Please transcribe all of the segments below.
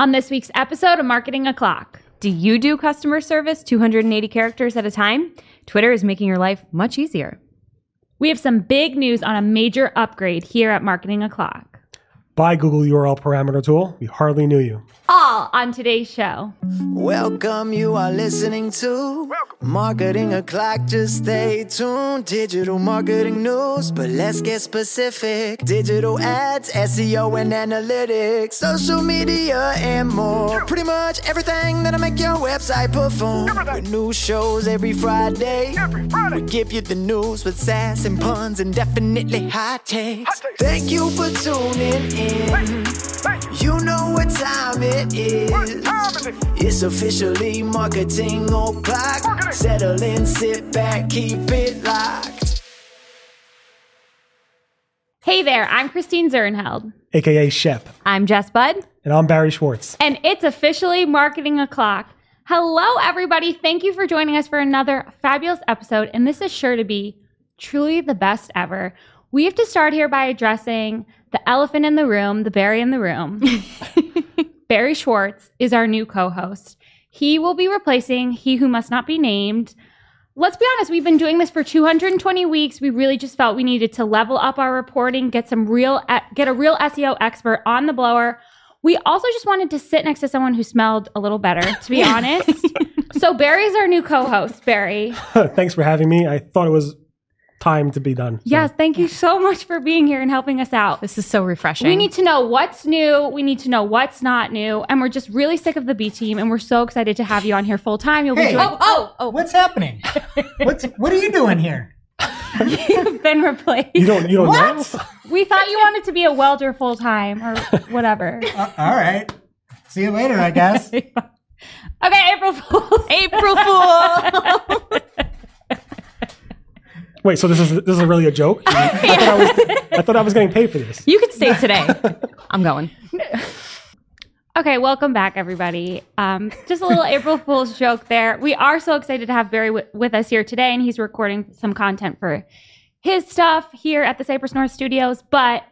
On this week's episode of Marketing O'Clock, Do you do customer service 280 characters at a time? Twitter is making your life much easier. we have some big news on a major upgrade here at Marketing O'Clock. Bye Google URL parameter tool. We hardly knew you. All on today's show. Welcome, you are listening to Marketing O'Clock. Just stay tuned. Digital marketing news, but let's get specific. Digital ads, SEO, and analytics, social media, and more. Pretty much everything that'll make your website perform. With new shows every Friday. We give you the news with sass and puns and definitely hot takes. Thank you for tuning in. You know what time it is. It's officially marketing o'clock. Settle in, sit back, keep it locked. Hey there, I'm Christine Zirnheld, AKA Shep. I'm Jess Budd. And I'm Barry Schwartz. and it's officially Marketing O'Clock. Hello, everybody. Thank you for joining us for another fabulous episode, and this is sure to be truly the best ever. We have to start here by addressing the elephant in the room, the Barry in the room. Barry Schwartz is our new co host. He will be replacing He Who Must Not Be Named. Let's be honest, we've been doing this for 220 weeks. We really just felt we needed to level up our reporting, get some real get a real SEO expert on the blower. We also just wanted to sit next to someone who smelled a little better, to be honest. so Barry's our new co-host, Barry. Thanks for having me. I thought it was time to be done. so- Yes, thank you so much for being here and helping us out. This is so refreshing. We need to know what's new. We need to know what's not new. And we're just really sick of the B team. And we're so excited to have you on here full time. You'll be Hey. joining. oh, oh. What's happening? What's what are you doing here? You've been replaced. You don't you don't What? know? We thought you wanted to be a welder full time or whatever. Uh, all right. See you later, I guess. okay, April Fools. April Fool. Wait, so this is this is really a joke? I thought I was I thought I was getting paid for this. you could stay today. I'm going. Okay, welcome back, everybody. Um, just a little April Fool's joke there. We are so excited to have Barry w- with us here today, and he's recording some content for his stuff here at the Cypress North Studios. But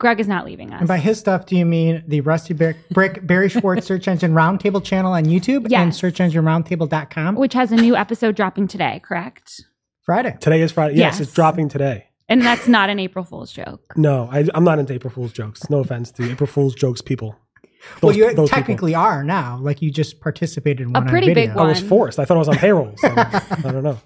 Greg is not leaving us. And by his stuff, do you mean the Rusty Brick, Brick Barry Schwartz Search Engine Roundtable channel on YouTube and Yes. searchengineroundtable.com? which has a new episode dropping today, correct? Friday. Today is Friday. Yes, Yes. it's dropping today. And that's not an April Fool's joke. No, I, I'm not into April Fool's jokes. No offense to April Fool's jokes people. well, you those people. technically are now. Like you just participated in one on pretty big video. I was forced. I thought I was on payroll. So I don't know.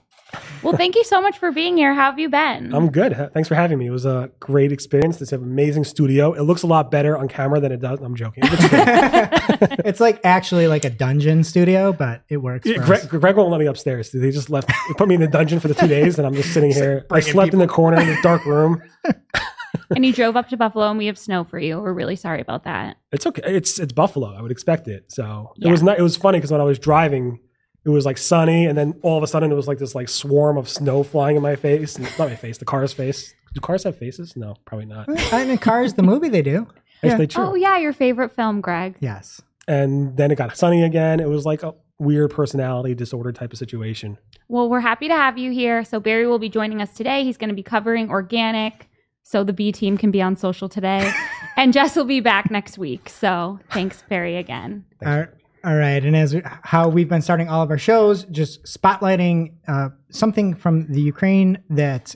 Well, thank you so much for being here. How have you been? I'm good. Thanks for having me. It was a great experience. It's an amazing studio. It looks a lot better on camera than it does. I'm joking. It's like actually like a dungeon studio, but it works. Yeah, for us. Greg, Greg won't let me upstairs. They just left, they put me in the dungeon for the two days, and I'm just sitting here. I slept in the corner in this dark room. and you drove up to Buffalo, and we have snow for you. We're really sorry about that. It's okay. It's it's Buffalo. I would expect it. So Yeah. it was not. It was funny because when I was driving, it was like sunny, and then all of a sudden it was like this like swarm of snow flying in my face. Not my face. The car's face. Do cars have faces? No, probably not. And in Cars, the movie, they do. Actually, true. Oh yeah, your favorite film, Greg. Yes. And then it got sunny again. It was like a weird personality disorder type of situation. Well, we're happy to have you here. So Barry will be joining us today. He's going to be covering organic, so the B team can be on social today, and Jess will be back next week. So thanks, Barry, again. All right. All right. And as how we've been starting all of our shows, just spotlighting uh, something from the Ukraine that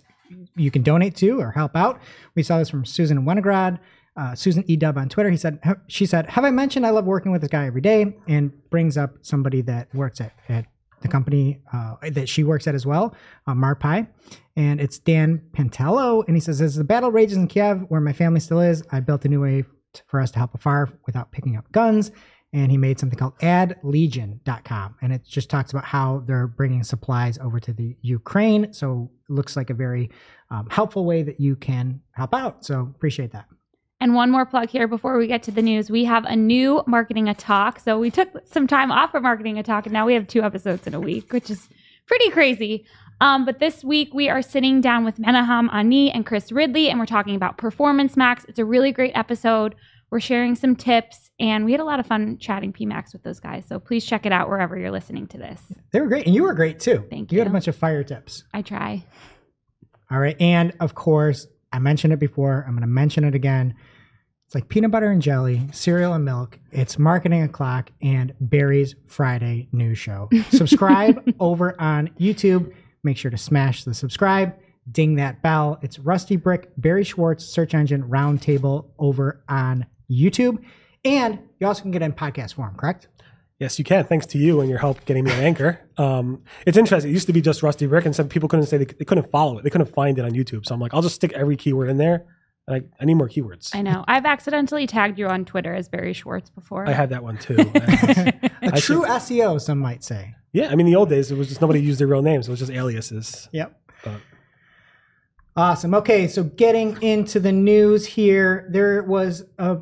you can donate to or help out. We saw this from Susan Wenograd, uh, Susan E. Dub on Twitter. He said, she said, have I mentioned I love working with this guy every day? And brings up somebody that works at, at the company uh, that she works at as well, uh, Marpai. And it's Dan Pantello. And he says, as the battle rages in Kiev, where my family still is, I built a new way for us to help afar without picking up guns and he made something called adlegion.com and it just talks about how they're bringing supplies over to the ukraine so it looks like a very um, helpful way that you can help out so appreciate that And one more plug here before we get to the news. We have a new Marketing O'Talk. So we took some time off of Marketing O'Talk, and now we have two episodes in a week, which is pretty crazy. Um, but this week we are sitting down with Menachem Ani and Chris Ridley, and we're talking about Performance Max. It's a really great episode. We're sharing some tips, and we had a lot of fun chatting PMAX with those guys. So please check it out wherever you're listening to this. they were great and you were great too Thank you You had a bunch of fire tips I try. all right and of course i mentioned it before i'm going to mention it again It's like peanut butter and jelly, cereal and milk. It's marketing o'clock and Barry's Friday news show. Subscribe over on YouTube. Make sure to smash the subscribe, ding that bell. It's Rusty Brick, Barry Schwartz, search engine roundtable over on YouTube. And you also can get in podcast form, correct? Yes, you can. Thanks to you and your help getting me an anchor. Um, it's interesting. It used to be just Rusty Brick, and some people couldn't say they, they couldn't follow it. They couldn't find it on YouTube. So I'm like, I'll just stick every keyword in there. And I, I need more keywords. I know. I've accidentally tagged you on Twitter as Barry Schwartz before. I had that one too. I- A I true should- SEO, some might say. yeah, I mean, the old days, it was just nobody used their real names. It was just aliases. Yep. But- Awesome. Okay, so getting into the news here, there was a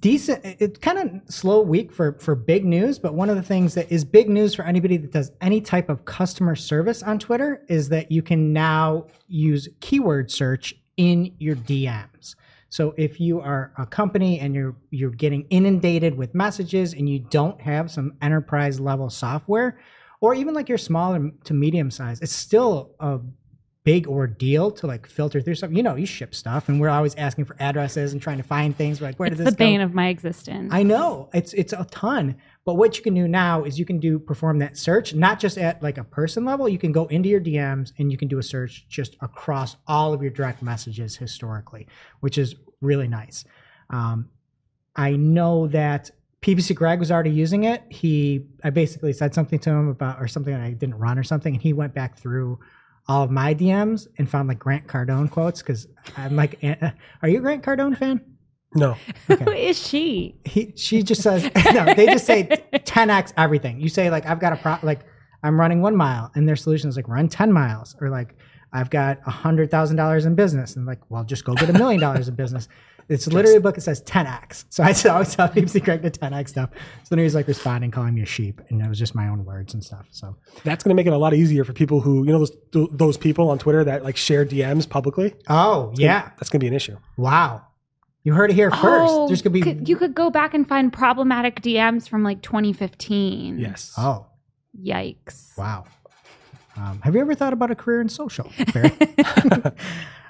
decent it's kind of slow week for for big news but one of the things that is big news for anybody that does any type of customer service on twitter is that you can now use keyword search in your dms so if you are a company and you're you're getting inundated with messages and you don't have some enterprise level software or even like you're small to medium size it's still a big ordeal to like filter through something. You know, you ship stuff, and we're always asking for addresses and trying to find things. We're like, where it's did this the bane go? of my existence. I know it's it's a ton, but what you can do now is you can do perform that search not just at like a person level. You can go into your DMs and you can do a search just across all of your direct messages historically, which is really nice. Um, I know that PPC Greg was already using it. He I basically said something to him about or something that I didn't run or something, and he went back through all of my DMs and found like Grant Cardone quotes because I'm like, are you a Grant Cardone fan? No. Who is she? he she just says no they just say 10x everything you say like i've got a pro like i'm running one mile and their solution is like run 10 miles or like i've got a hundred thousand dollars in business and like well just go get a million dollars in business it's literally a book that says 10x so i just always tell people to correct the 10x stuff so then he was like responding calling me a sheep and it was just my own words and stuff so That's going to make it a lot easier for people who, you know, those those people on Twitter that like share DMs publicly. oh yeah That's going to be an issue. wow you heard it here first Oh, there's gonna be could- you could go back and find problematic DMs from like 2015. Yes. oh Yikes. Wow. Um, have you ever thought about a career in social?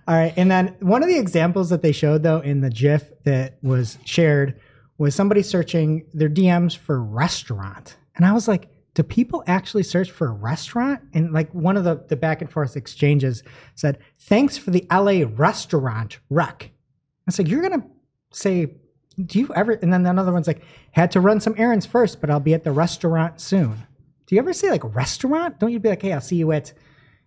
All right. And then one of the examples that they showed, though, in the GIF that was shared was somebody searching their DMs for restaurant. And I was like, do people actually search for a restaurant? And like one of the, the back and forth exchanges said, thanks for the LA restaurant rec. I said, you're going to say, do you ever? And then another one's like, had to run some errands first, but I'll be at the restaurant soon. Do you ever say like restaurant? Don't you be like, hey, I'll see you at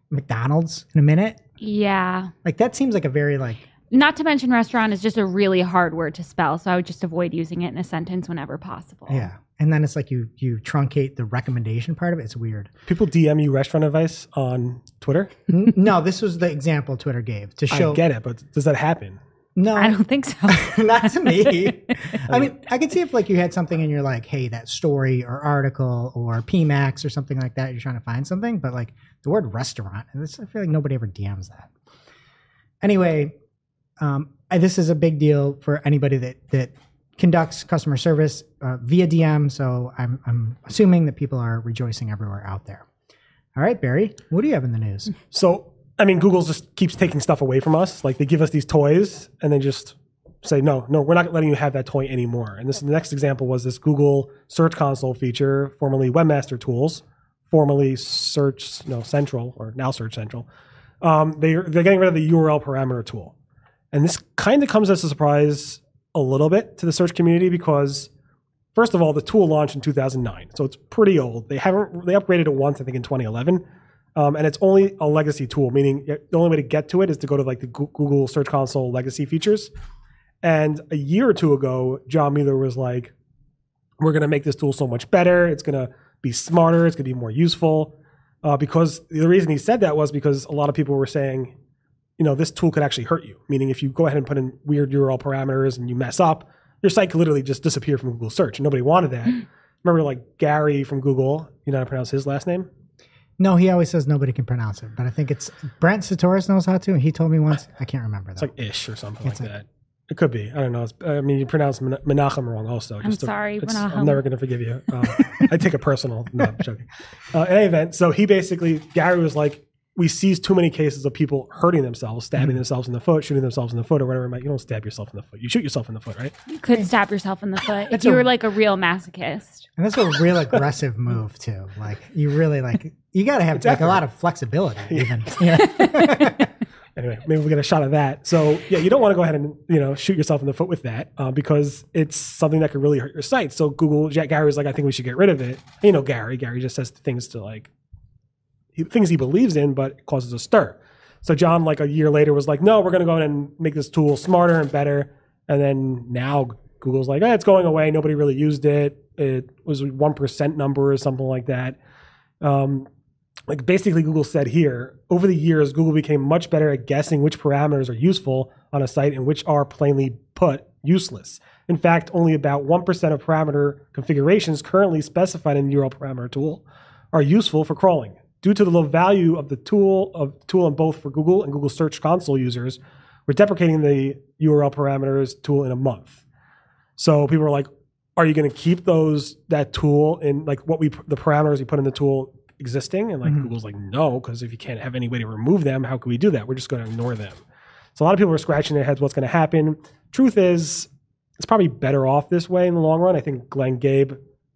McDonald's in a minute? Yeah. Like that seems like a very like Not to mention restaurant is just a really hard word to spell, so I would just avoid using it in a sentence whenever possible. yeah. And then it's like you you truncate the recommendation part of it. It's weird. People DM you restaurant advice on Twitter. N- no, this was the example Twitter gave to show. I get it, but does that happen? no, I don't think so. not to me. I mean, I could see if like you had something and you're like, hey, that story or article or PMAX or something like that. You're trying to find something, but like the word restaurant, and I feel like nobody ever DMs that. Anyway, um, I- this is a big deal for anybody that that conducts customer service uh, via DM. So I'm I'm assuming that people are rejoicing everywhere out there. All right, Barry, what do you have in the news? So, I mean, Google just keeps taking stuff away from us. Like they give us these toys and they just say, no, no, we're not letting you have that toy anymore. And this the next example was this Google Search Console feature, formerly Webmaster Tools, formerly Search no Central or now Search Central. Um, they they're getting rid of the URL parameter tool, and this kind of comes as a surprise a little bit to the search community because first of all, the tool launched in 2009, so it's pretty old. They haven't they upgraded it once, I think, in 2011. Um, and it's only a legacy tool, meaning the only way to get to it is to go to like the Google Search Console legacy features. And a year or two ago, John Mueller was like, "We're going to make this tool so much better. It's going to be smarter. It's going to be more useful." Uh, because the reason he said that was because a lot of people were saying, you know, this tool could actually hurt you. Meaning, if you go ahead and put in weird URL parameters and you mess up, your site could literally just disappear from Google search, and nobody wanted that. Remember, like Gary from Google, you know how to pronounce his last name? No, he always says nobody can pronounce it, but I think it's Brent Satoris knows how to. and He told me once. I can't remember that. It's like Ish or something It's like like- that. It could be. I don't know. It's, I mean, you pronounce Men- Menachem wrong also. I'm to- sorry, it's- Menachem. I'm never going to forgive you. Uh, I take it personal. No, I'm joking. Uh, in any event, so he basically, Gary was like, we sees too many cases of people hurting themselves, stabbing themselves in the foot, shooting themselves in the foot, or whatever. it You don't stab yourself in the foot. You shoot yourself in the foot, right? You could stab yourself in the foot if you a- were like a real masochist. And that's a real aggressive move too. Like you really like you got to have It's like effort. a lot of flexibility. Even yeah. Anyway, maybe we'll get a shot of that. So yeah, you don't want to go ahead and you know shoot yourself in the foot with that uh, because it's something that could really hurt your site. So Google, Jack Gary like, I think we should get rid of it. You know, Gary, Gary just says things to like he, things he believes in, but causes a stir. So John, like a year later, was like, no, we're going to go in and make this tool smarter and better. And then now Google's like, eh, it's going away. Nobody really used it. It was one percent number or something like that. Um, like basically Google said here, over the years, Google became much better at guessing which parameters are useful on a site and which are plainly put useless. In fact, only about 1% of parameter configurations currently specified in the URL parameter tool are useful for crawling. Due to the low value of the tool of tool in both for Google and Google Search Console users, we're deprecating the URL parameters tool in a month. So people are like, are you going to keep those that tool in like what we the parameters we put in the tool existing? And like Mhm. Google's like, no, because if you can't have any way to remove them, how can we do that? We're just going to ignore them. So a lot of people are scratching their heads. What's going to happen? Truth is, it's probably better off this way in the long run. I think Glenn Gabe,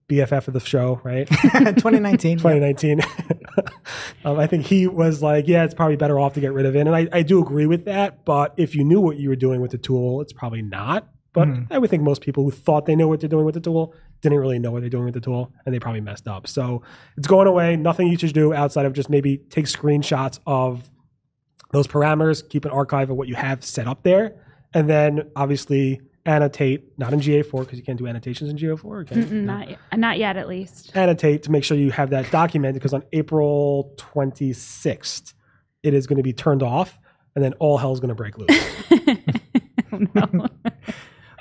BFF of the show, right? 2019. 2019. um, I think he was like, yeah, it's probably better off to get rid of it. And I, I do agree with that. But if you knew what you were doing with the tool, it's probably not. But Mhm. I would think most people who thought they knew what they're doing with the tool didn't really know what they're doing with the tool and they probably messed up. So it's going away. Nothing you should do outside of just maybe take screenshots of those parameters, keep an archive of what you have set up there, and then obviously annotate, not in GA4 because you can't do annotations in GA4. Can you? Mm-mm, No not, yet- not yet, at least. annotate to make sure you have that documented because on April 26th, it is going to be turned off and then all hell's going to break loose. Oh, no.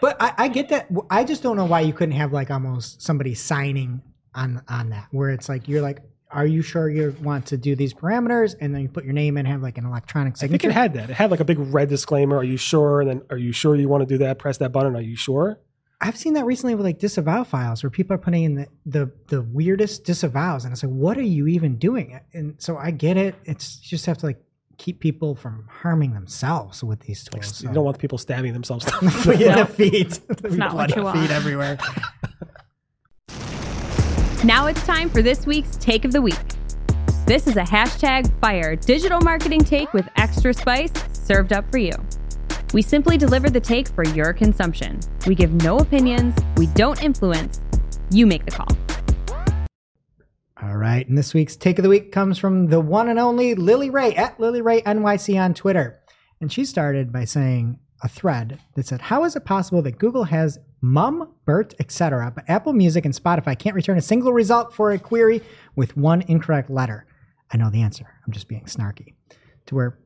But I, I get that. I just don't know why you couldn't have like almost somebody signing on on that, where it's like you're like, are you sure you want to do these parameters? And then you put your name and have like an electronic I think signature. it had that. It had like a big red disclaimer. Are you sure? And then, are you sure you want to do that? Press that button. Are you sure? I've seen that recently with like disavow files where people are putting in the, the the weirdest disavows, and it's like, what are you even doing? And so I get it. It's you just have to like keep people from harming themselves with these Like, tools. You don't want people stabbing themselves. in the feet. There'll be not what bloody you want. feet everywhere. Now it's time for this week's Take of the Week. This is a hashtag fire digital marketing take with extra spice served up for you. We simply deliver the take for your consumption. We give no opinions, we don't influence, you make the call. All right, and this week's take of the week comes from the one and only Lily Ray at Lily Ray NYC on Twitter, and she started by saying a thread that said, "How is it possible that Google has Mum, Bert, etc., but Apple Music and Spotify can't return a single result for a query with one incorrect letter?" I know the answer. I'm just being snarky. To where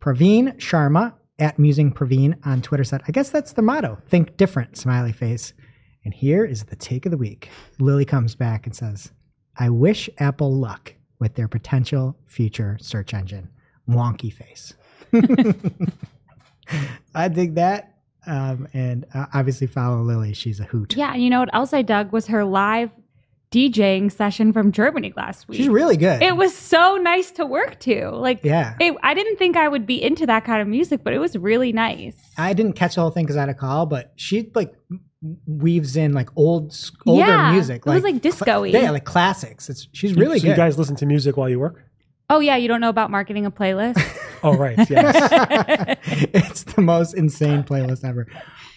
Praveen Sharma at Musing Praveen on Twitter said, "I guess that's the motto: think different." Smiley face. And here is the take of the week. Lily comes back and says. I wish Apple luck with their potential future search engine. Wonky face. I dig that. Um, and uh, obviously, follow Lily. She's a hoot. yeah, and you know what else I dug was her live DJing session from Germany last week. She's really good. it was so nice to work to. Like, yeah. it, I didn't think I would be into that kind of music, but it was really nice. I didn't catch the whole thing because I had a call, but she like weaves in like old, older Yeah, music. it was, like, disco-y. Yeah, like classics. It's she's really so good. you guys listen to music while you work? Oh, yeah, you don't know about marketing a playlist? Oh, right. Yes. it's the most insane playlist ever.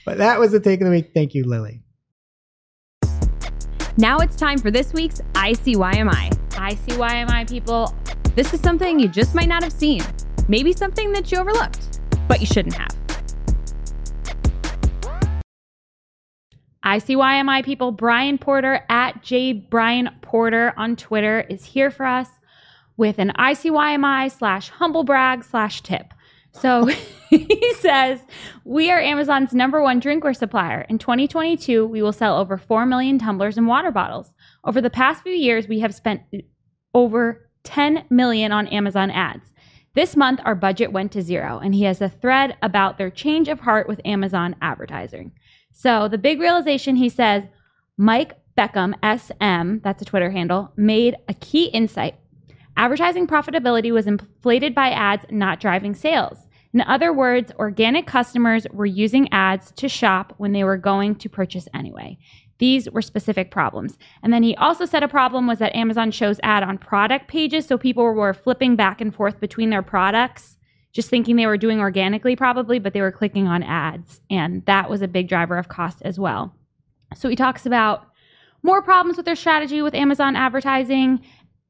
But that was the take of the week. Thank you, Lily. Now it's time for this week's ICYMI. ICYMI people. This is something you just might not have seen, maybe something that you overlooked, but you shouldn't have. ICYMI people, Brian Porter at J Brian Porter on Twitter is here for us with an ICYMI slash humble brag slash tip. So he says, We are Amazon's number one drinkware supplier. In 2022, we will sell over 4 million tumblers and water bottles. Over the past few years, we have spent over 10 million on Amazon ads. This month, our budget went to zero, and he has a thread about their change of heart with Amazon advertising. So, the big realization he says Mike Beckham, SM, that's a Twitter handle, made a key insight. advertising profitability was inflated by ads not driving sales. In other words, organic customers were using ads to shop when they were going to purchase anyway. These were specific problems. And then he also said a problem was that Amazon shows ad on product pages. So people were flipping back and forth between their products, just thinking they were doing organically, probably, but they were clicking on ads. And that was a big driver of cost as well. So he talks about more problems with their strategy with Amazon advertising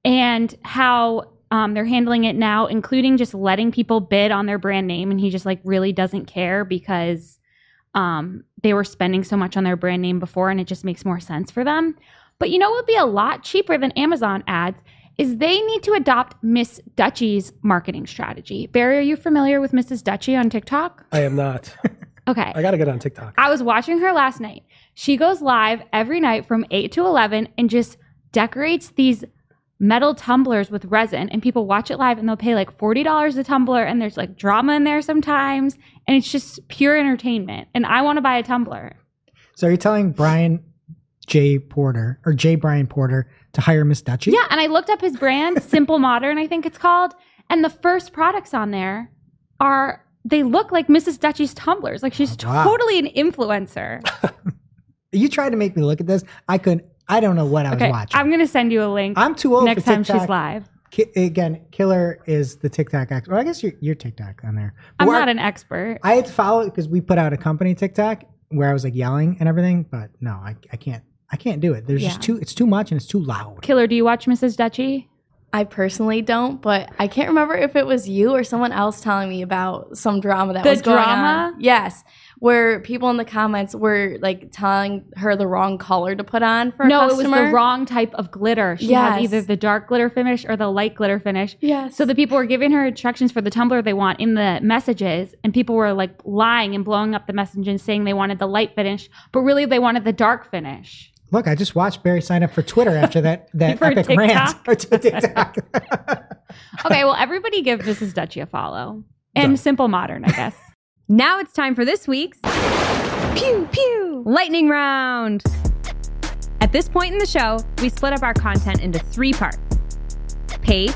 and how um, they're handling it now, including just letting people bid on their brand name. And he just like really doesn't care because um, they were spending so much on their brand name before and it just makes more sense for them. But you know what would be a lot cheaper than Amazon ads is they need to adopt Miss Dutchie's marketing strategy. Barry, are you familiar with Mrs. Dutchie on TikTok? I am not. Okay. I got to get on TikTok. I was watching her last night. She goes live every night from 8 to 11 and just decorates these metal tumblers with resin and people watch it live and they'll pay like $40 a tumbler and there's like drama in there sometimes and it's just pure entertainment and I want to buy a tumbler. So are you're telling Brian J. Porter or J. Brian Porter to hire Miss Dutchie? Yeah, and I looked up his brand, Simple Modern, I think it's called, and the first products on there are they look like Mrs. Dutchie's tumblers. Like she's Oh, wow. totally an influencer. You tried to make me look at this. I couldn't. I don't know what I was watching. I'm gonna send you a link I'm too old next time TikTok. she's live. Ki- again, Killer is the TikTok expert. Well, I guess you're, you're TikTok on there. I'm Or- not an expert. I had to follow it because we put out a company TikTok where I was like yelling and everything, but no, I, I can't. I can't do it. There's Yeah. just too. It's too much and it's too loud. Killer, do you watch Mrs. Dutchie? I personally don't, but I can't remember if it was you or someone else telling me about some drama that The was going drama? on. Yes, where people in the comments were like telling her the wrong color to put on for no, a it was the wrong type of glitter. She has Yes. either the dark glitter finish or the light glitter finish. Yes. So the people were giving her instructions for the tumbler they want in the messages, and people were like lying and blowing up the message and saying they wanted the light finish, but really they wanted the dark finish. Look, I just watched Barry sign up for Twitter after that that For epic rant. Or to TikTok. Okay, well everybody give Mrs. Dutchie a follow and Simple Modern, I guess. Now it's time for this week's Pew Pew Lightning Round. At this point in the show, we split up our content into three parts paid,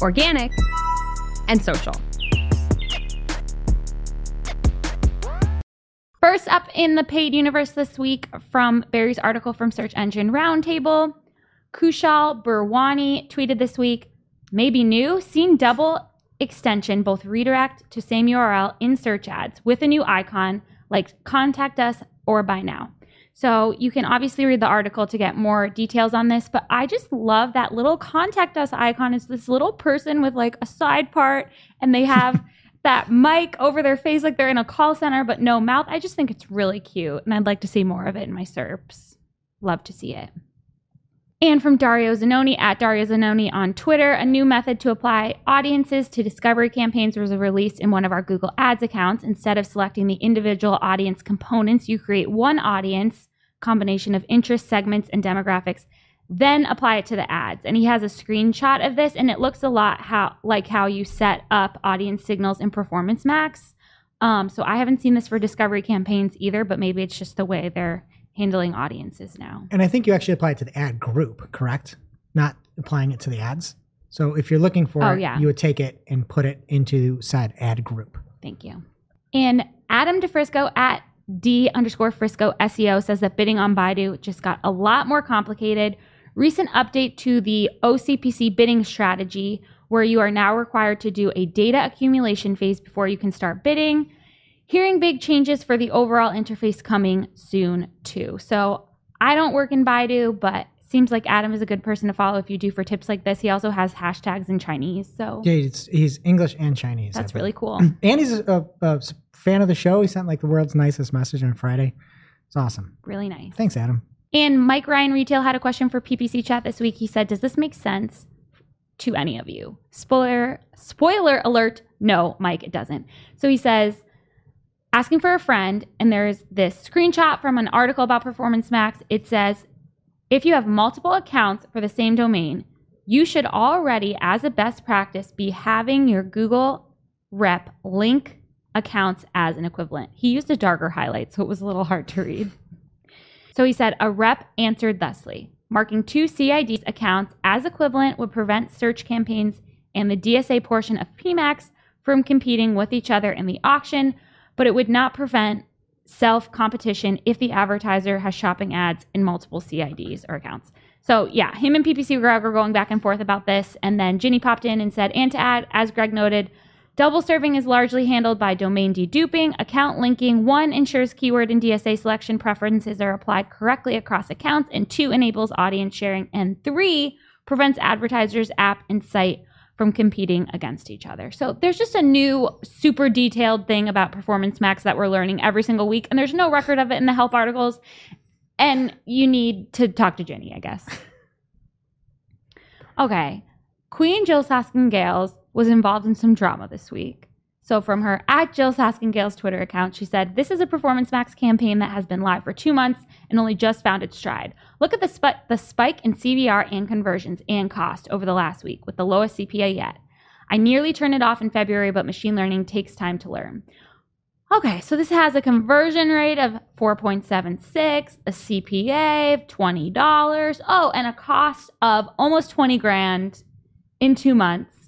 organic, and social. First up in the paid universe this week from Barry's article from Search Engine Roundtable, Kushal Burwani tweeted this week, maybe new, seen double extension, both redirect to same URL in search ads with a new icon like contact us or buy now. So you can obviously read the article to get more details on this, but I just love that little contact us icon. It's this little person with like a side part and they have that mic over their face like they're in a call center, but no mouth. I just think it's really cute, and I'd like to see more of it in my SERPs. Love to see it. And from Dario Zanoni at Dario Zanoni on Twitter, a new method to apply audiences to discovery campaigns was released in one of our Google Ads accounts. Instead of selecting the individual audience components, you create one audience combination of interest segments and demographics then apply it to the ads. And he has a screenshot of this, and it looks a lot how like how you set up audience signals in Performance Max. Um, so I haven't seen this for discovery campaigns either, but maybe it's just the way they're handling audiences now. and I think you actually apply it to the ad group, correct? Not applying it to the ads. So if you're looking for Oh, it, yeah. you would take it and put it into said ad group. Thank you. And Adam DeFrisco at D underscore Frisco SEO says that bidding on Baidu just got a lot more complicated. Recent update to the OCPC bidding strategy, where you are now required to do a data accumulation phase before you can start bidding. Hearing big changes for the overall interface coming soon, too. So I don't work in Baidu, but seems like Adam is a good person to follow if you do for tips like this. He also has hashtags in Chinese, so Yeah, it's, he's English and Chinese. That's really cool. And he's a, a, a fan of the show. He sent like the world's nicest message on Friday. It's awesome. Really nice. Thanks, Adam. And Mike Ryan Retail had a question for PPC chat this week. He said, "Does this make sense to any of you?" Spoiler spoiler alert, no, Mike, it doesn't. So he says, asking for a friend, and there's this screenshot from an article about Performance Max. It says, if you have multiple accounts for the same domain, you should already, as a best practice, be having your Google rep link accounts as an equivalent. He used a darker highlight, so it was a little hard to read. So he said, a rep answered thusly Marking two CIDs accounts as equivalent would prevent search campaigns and the DSA portion of PMAX from competing with each other in the auction, but it would not prevent self competition if the advertiser has shopping ads in multiple CIDs or accounts. So, yeah, him and PPC Greg are going back and forth about this. And then Ginny popped in and said, and to add, as Greg noted, double serving is largely handled by domain deduping, account linking. One ensures keyword and DSA selection preferences are applied correctly across accounts, and two enables audience sharing, and three prevents advertisers' app and site from competing against each other. So there's just a new super detailed thing about Performance Max that we're learning every single week, and there's no record of it in the help articles. And you need to talk to Ginny, I guess. Okay. Queen Jyll Saskin Gales was involved in some drama this week. So, from her at Jyll Saskin Gales Twitter account, she said, This is a Performance Max campaign that has been live for two months and only just found its stride. Look at the, sp- the spike in CVR and conversions and cost over the last week with the lowest CPA yet. I nearly turned it off in February, but machine learning takes time to learn. Okay, so this has a conversion rate of 4.76, a CPA of $20. Oh, and a cost of almost 20 grand in 2 months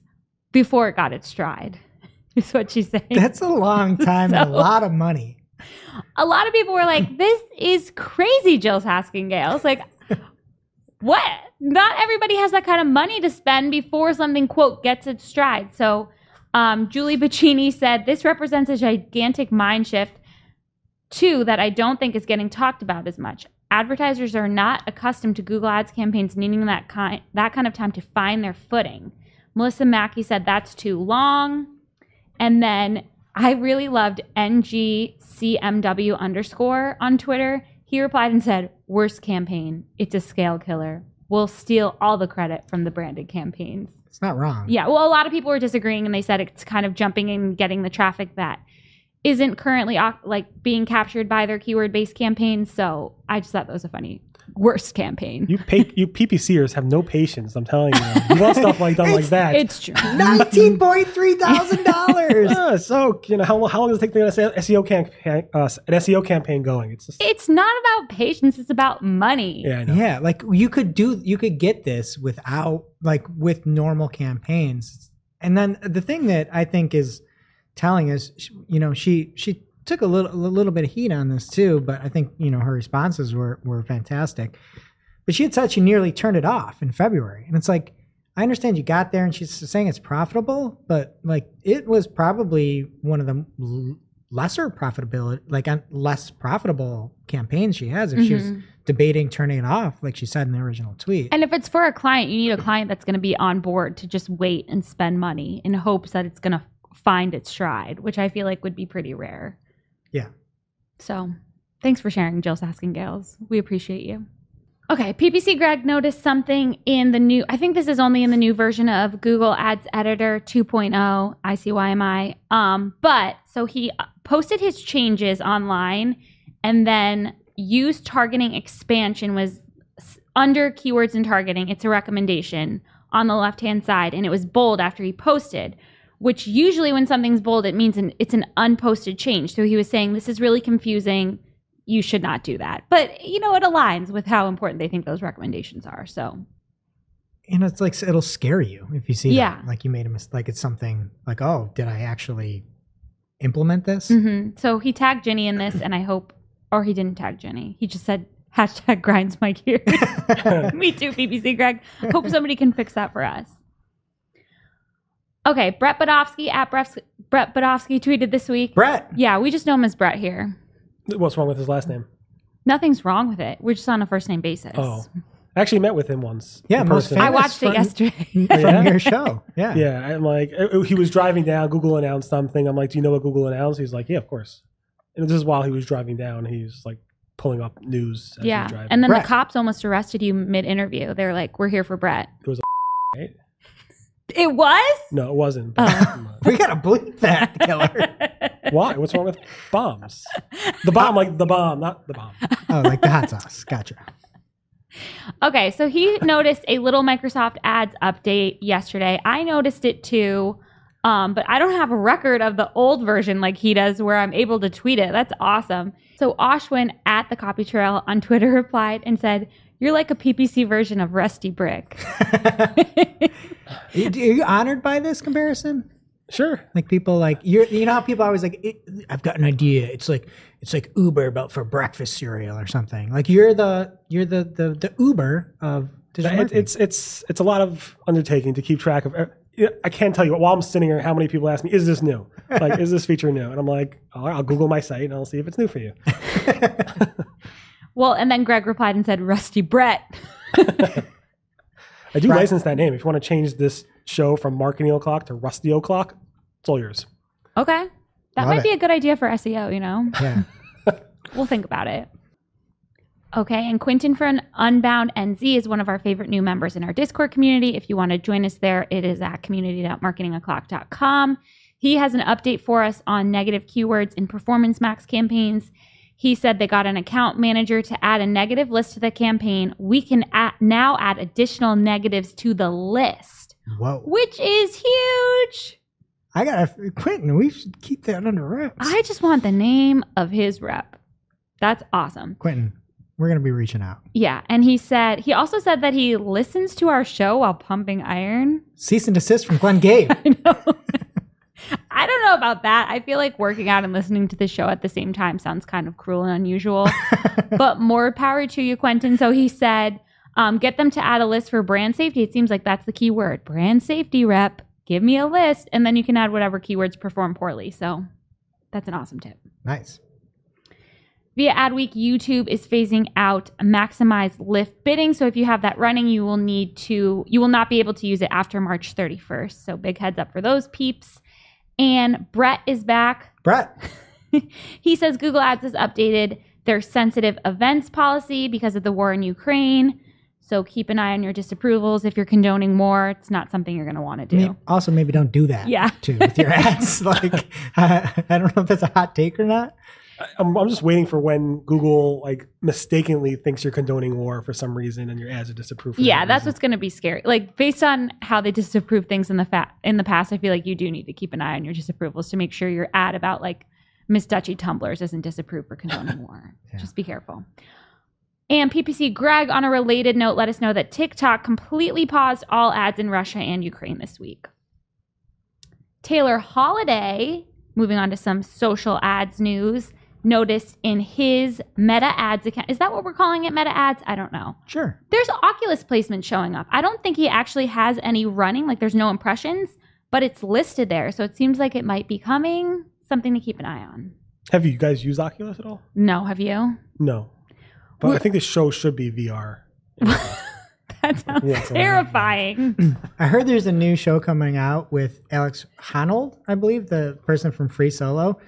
before it got its stride. Is what she's saying. That's a long time and a lot of money. a lot of people were like, "This is crazy." Jyll Saskin Gales, like, "What? Not everybody has that kind of money to spend before something quote gets its stride." So, um, Julie Bacchini said, "This represents a gigantic mind shift, too, that I don't think is getting talked about as much." Advertisers are not accustomed to Google Ads campaigns needing that kind that kind of time to find their footing. Melissa Mackey said that's too long. And then I really loved NGCMW underscore on Twitter. He replied and said, Worst campaign. It's a scale killer. We'll steal all the credit from the branded campaigns. It's not wrong. Yeah, well, a lot of people were disagreeing and they said it's kind of jumping and getting the traffic that isn't currently like being captured by their keyword based campaigns. So I just thought that was a funny worst campaign. You pay, you PPCers have no patience. I'm telling you. You want stuff like done like that. It's true. Nineteen point three thousand dollars. Yeah, so you know how, how long does it take to get an SEO campaign, uh, an SEO campaign going? It's just It's not about patience, it's about money. yeah, I know. Yeah, like you could do, you could get this without, like, with normal campaigns. And then the thing that I think is telling is, you know, she she took a little a little bit of heat on this too, but I think you know her responses were were fantastic. But she had said she nearly turned it off in February, and it's like I understand you got there, and she's saying it's profitable, but like it was probably one of the l- lesser profitability, like less profitable campaigns she has if she was mm-hmm. debating turning it off, like she said in the original tweet. And if it's for a client, you need a client that's going to be on board to just wait and spend money in hopes that it's going to find its stride, which I feel like would be pretty rare. Yeah. So thanks for sharing, Jyll Saskin Gales. We appreciate you. Okay, PPC Greg noticed something in the new, I think this is only in the new version of Google Ads Editor 2.0, ICYMI. Um, but so he posted his changes online and then use targeting expansion was under keywords and targeting. It's a recommendation on the left hand side, and it was bold after he posted. Which usually, when something's bold, it means an, it's an unposted change. So he was saying this is really confusing. You should not do that. But you know, it aligns with how important they think those recommendations are. So and it's like it'll scare you if you see Yeah. that. like you made a mistake like it's something like oh did i actually implement this hmm So he tagged Ginny in this, and I hope, or he didn't tag Ginny. He just said hashtag grinds my gears. Me too, PPC Greg. Hope somebody can fix that for us. Okay, Brett Bodofsky at Brett, Brett Bodofsky tweeted this week. brett Yeah, we just know him as Brett here. What's wrong with his last name? Nothing's wrong with it. We're just on a first name basis. Oh, I actually met with him once. Yeah, most person. I famous watched it yesterday. Oh, from yeah? your show yeah Yeah, I'm like, he was driving down. Google announced something. I'm like, do you know what Google announced? He's like, yeah, of course. And this is while he was driving down. He was like pulling up news. As he was yeah. driving. And then Brett. the cops almost arrested you mid interview. They're like, we're here for Brett. It was a right? It was? No, it wasn't. Oh. we gotta bleep that killer Why? What's wrong with bombs? The bomb, like the bomb, not the bomb. oh like the hot sauce gotcha Okay, so he noticed a little Microsoft Ads update yesterday. I noticed it too. Um, but I don't have a record of the old version like he does where I'm able to tweet it. That's awesome. So Ashwin at the Copy Trail on Twitter replied and said, You're like a PPC version of Rusty Brick. Are you honored by this comparison? Sure. Like people like you're you know how people always like "It- I've got an idea. It's like it's like Uber but for breakfast cereal or something. Like you're the you're the the, the Uber of digital It, it's it's it's a lot of undertaking to keep track of. I can't tell you while I'm sitting here how many people ask me, "Is this new? Like, is this feature new?" And I'm like, "I'll, I'll Google my site and I'll see if it's new for you." well, and then Greg replied and said, Rusty Brett. I do Right. license that name. If you want to change this show from Marketing O'clock to Rusty O'clock, it's all yours. Okay. That Love might it. be a good idea for SEO, you know? yeah. We'll think about it. Okay, and Quentin from Unbound NZ is one of our favorite new members in our Discord community. If you want to join us there, it is at community.marketingoclock.com. He has an update for us on negative keywords in Performance Max campaigns. He said they got an account manager to add a negative list to the campaign. We can add, now add additional negatives to the list, Whoa. which is huge. I gotta Quentin, we should keep that under wraps. I just want the name of his rep. That's awesome. Quentin, we're gonna be reaching out. Yeah, and he said he also said that he listens to our show while pumping iron. Cease and desist from Glenn Gabe. I know. I don't know about that. I feel like working out and listening to the show at the same time sounds kind of cruel and unusual. but more power to you, Quentin. So he said, um, get them to add a list for brand safety. It seems like that's the key word. Brand safety rep. Give me a list, and then you can add whatever keywords perform poorly. So that's an awesome tip. nice. Via Adweek, YouTube is phasing out maximize lift bidding. So if you have that running, you will need to, you will not be able to use it after March 31st. So big heads up for those peeps. And Brett is back. Brett. He says Google Ads has updated their sensitive events policy because of the war in Ukraine. So keep an eye on your disapprovals. If you're condoning war, it's not something you're going to want to do. May- also, maybe don't do that. Yeah. Too with your ads. like, I, I don't know if that's a hot take or not. I'm, I'm just waiting for when Google like mistakenly thinks you're condoning war for some reason and your ads are disapproved. For Yeah, that that's reason. what's going to be scary. Like based on how they disapprove things in the fa- in the past, I feel like you do need to keep an eye on your disapprovals to make sure your ad about like Miss Dutchy tumblers isn't disapproved for condoning war. Yeah. Just be careful. And PPC Greg, on a related note, let us know that TikTok completely paused all ads in Russia and Ukraine this week. Taylor Holiday, moving on to some social ads news, noticed in his Meta Ads account. Is that what we're calling it? Meta Ads? I don't know Sure. there's Oculus placement showing up. I don't think he actually has any running, like there's no impressions, but it's listed there. So it seems like it might be coming. Something to keep an eye on. Have you guys used Oculus at all? No, have you? No, but I think the show should be VR. That sounds Yeah, terrifying. I heard there's a new show coming out with Alex Honnold, I believe, the person from Free Solo,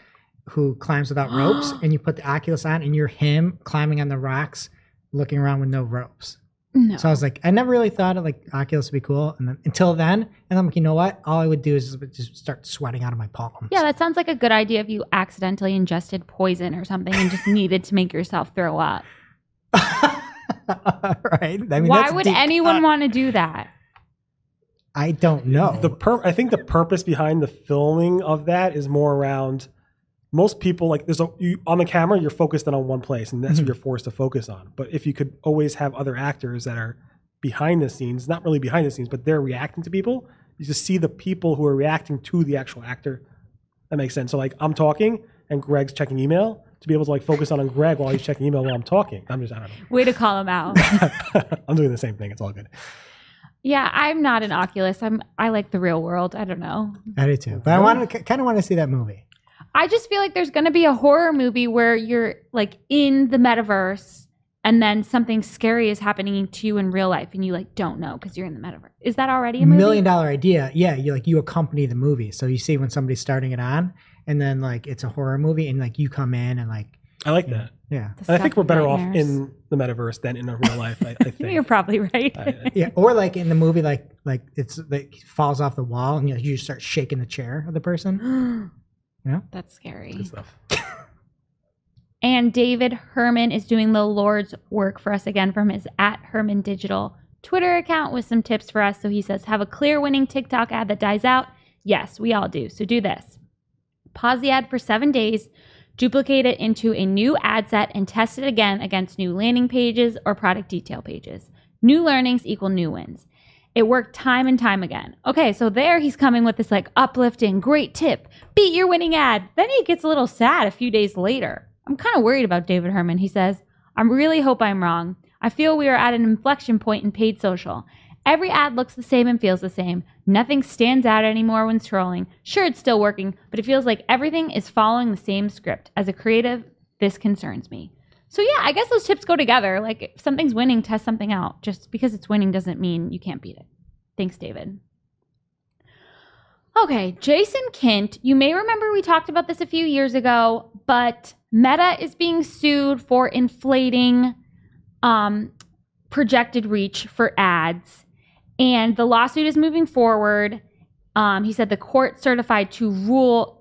who climbs without ropes, and you put the Oculus on, and you're him climbing on the rocks, looking around with no ropes. No. So I was like, I never really thought it like Oculus would be cool, and then until then, and I'm like, you know what? All I would do is just start sweating out of my palms. yeah, that sounds like a good idea if you accidentally ingested poison or something and just needed to make yourself throw up. right. I mean, Why that's would deep anyone cut. want to do that? I don't know. The per- I think the purpose behind the filming of that is more around most people like there's a you, on the camera you're focused in on one place and that's what mm-hmm. you're forced to focus on. But if you could always have other actors that are behind the scenes, not really behind the scenes, but they're reacting to people, you just see the people who are reacting to the actual actor. That makes sense. So like I'm talking and Greg's checking email to be able to like focus on, on Greg while he's checking email while I'm talking. I'm just I don't Way to call him out. I'm doing the same thing. It's all good. yeah, I'm not an Oculus. I'm I like the real world. I don't know. I do too, but I wanted to kind of want to see that movie. I just feel like there's going to be a horror movie where you're like in the metaverse and then something scary is happening to you in real life and you like don't know because you're in the metaverse. Is that already a movie? million dollar idea. Yeah, you like you accompany the movie. So you see when somebody's starting it on, and then like it's a horror movie, and like you come in and like I like that. yeah, The And I think we're of better off nightmares. in the metaverse than in a real life. I, I think. You're probably right. I- yeah, or like in the movie, like like it's like falls off the wall, and you know, you just start shaking the chair of the person. That's scary. good stuff. And David Herrmann is doing the Lord's work for us again from his at Herrmann Digital Twitter account with some tips for us. So he says, have a clear winning TikTok ad that dies out. Yes, we all do. So do this pause the ad for seven days, duplicate it into a new ad set, and test it again against new landing pages or product detail pages. New learnings equal new wins. It worked time and time again. Okay, so there he's coming with this like uplifting, great tip. Beat your winning ad. Then he gets a little sad a few days later. I'm kind of worried about David Herrmann. He says, I really hope I'm wrong. I feel we are at an inflection point in paid social. Every ad looks the same and feels the same. Nothing stands out anymore when scrolling. Sure, it's still working, but it feels like everything is following the same script. As a creative, this concerns me. So, yeah, I guess those tips go together. Like, if something's winning, test something out. Just because it's winning doesn't mean you can't beat it. Thanks, David. Okay, Jason Kint. You may remember we talked about this a few years ago, but Meta is being sued for inflating um, projected reach for ads and the lawsuit is moving forward. Um, he said the court certified to rule.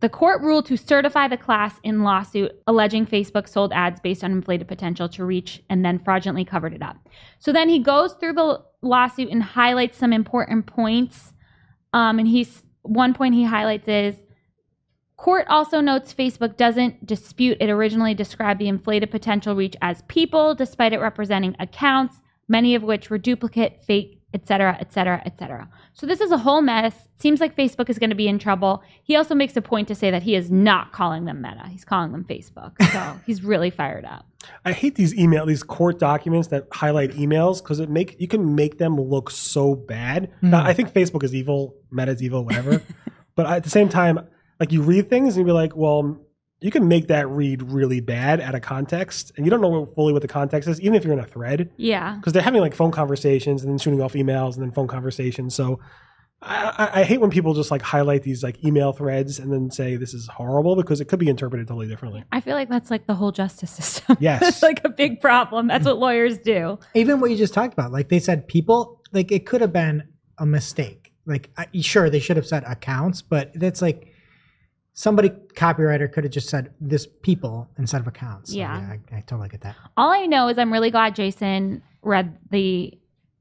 The court ruled to certify the class in lawsuit alleging Facebook sold ads based on inflated potential to reach and then fraudulently covered it up. So then he goes through the lawsuit and highlights some important points. Um, and he's one point he highlights is Court also notes Facebook doesn't dispute it originally described the inflated potential reach as people, despite it representing accounts, many of which were duplicate, fake, etc., etc., etc. So this is a whole mess. Seems like Facebook is going to be in trouble. He also makes a point to say that he is not calling them Meta. He's calling them Facebook. So he's really fired up. I hate these email these court documents that highlight emails because it make you can make them look so bad. Mm. Now, I think Facebook is evil, Meta's evil, whatever. but at the same time, like you read things and you be like, well, you can make that read really bad out of context, and you don't know fully what the context is, even if you're in a thread, Yeah. because they're having like phone conversations and then shooting off emails and then phone conversations. So I, I, I hate when people just like highlight these like email threads and then say this is horrible because it could be interpreted totally differently. I feel like that's like the whole justice system. Yes. it's like a big problem. That's what lawyers do. Even what you just talked about, like they said, people, like it could have been a mistake. Like, I, sure, they should have said accounts, but that's like somebody copywriter could have just said this people instead of accounts. So, Yeah. I, I totally get that. All I know is I'm really glad Jason read the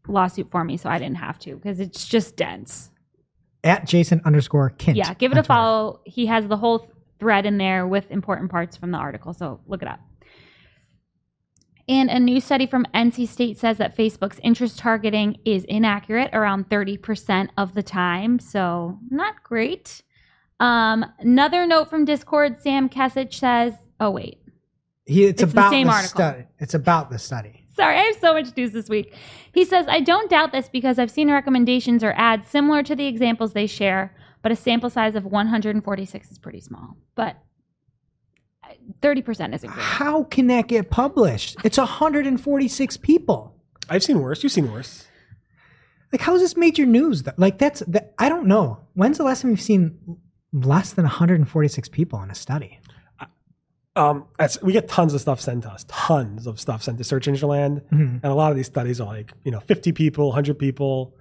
lawsuit for me so I didn't have to because it's just dense. At Jason underscore Kint. Yeah, give it a Twitter. follow. He has the whole thread in there with important parts from the article, so look it up. And a new study from NC State says that Facebook's interest targeting is inaccurate around 30% of the time, so not great. Um, another note from Discord, Sam Kesich says, oh, wait. He, it's, It's the about same the article. study. It's about the study. Sorry, I have so much news this week. He says, I don't doubt this because I've seen recommendations or ads similar to the examples they share, but a sample size of 146 is pretty small. But uh, 30% isn't great. How can that get published? It's 146 people. I've seen worse. You've seen worse. Like, how is this major news? Like, that's that. I don't know. When's the last time you've seen less than 146 people in a study? Um, that's, we get tons of stuff sent to us, tons of stuff sent to Search Engine Land, Mhm. and a lot of these studies are like you know 50 people, 100 people.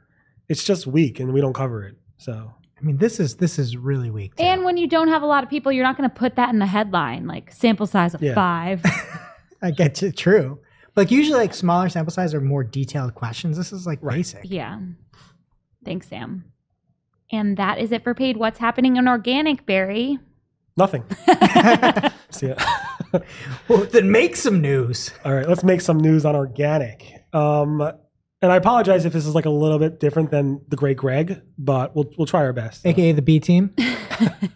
It's just weak, and we don't cover it. So I mean, this is this is really weak. too. And when you don't have a lot of people, you're not going to put that in the headline, like sample size of Yeah. five. I get you. True. Like usually, like smaller sample size are more detailed questions. This is like basic. yeah. Thanks, Sam. And that is it for paid. What's happening in organic, Barry? nothing. See ya. Well, then make some news. All right, let's make some news on organic. Um, and I apologize if this is like a little bit different than the Great Greg, but we'll we'll try our best. AKA the B team.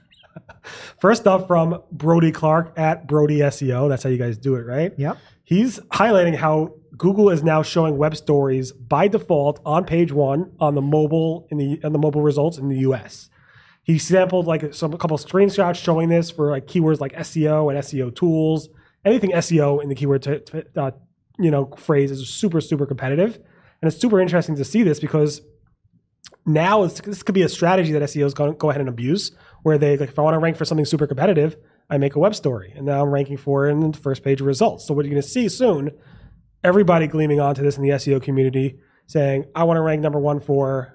First up from Brody Clark at Brody SEO. That's how you guys do it, right? Yep. He's highlighting how Google is now showing web stories by default on page one on the mobile in the on the mobile results in the US. He sampled like some a couple screenshots showing this for like keywords like SEO and SEO tools. Anything SEO in the keyword t- t- uh, you know phrase is super super competitive, and it's super interesting to see this because now this could be a strategy that SEOs go, go ahead and abuse, where they like if I want to rank for something super competitive, I make a web story, and now I'm ranking for it in the first page results. So what you're going to see soon, everybody gleaming onto this in the SEO community, saying I want to rank number one for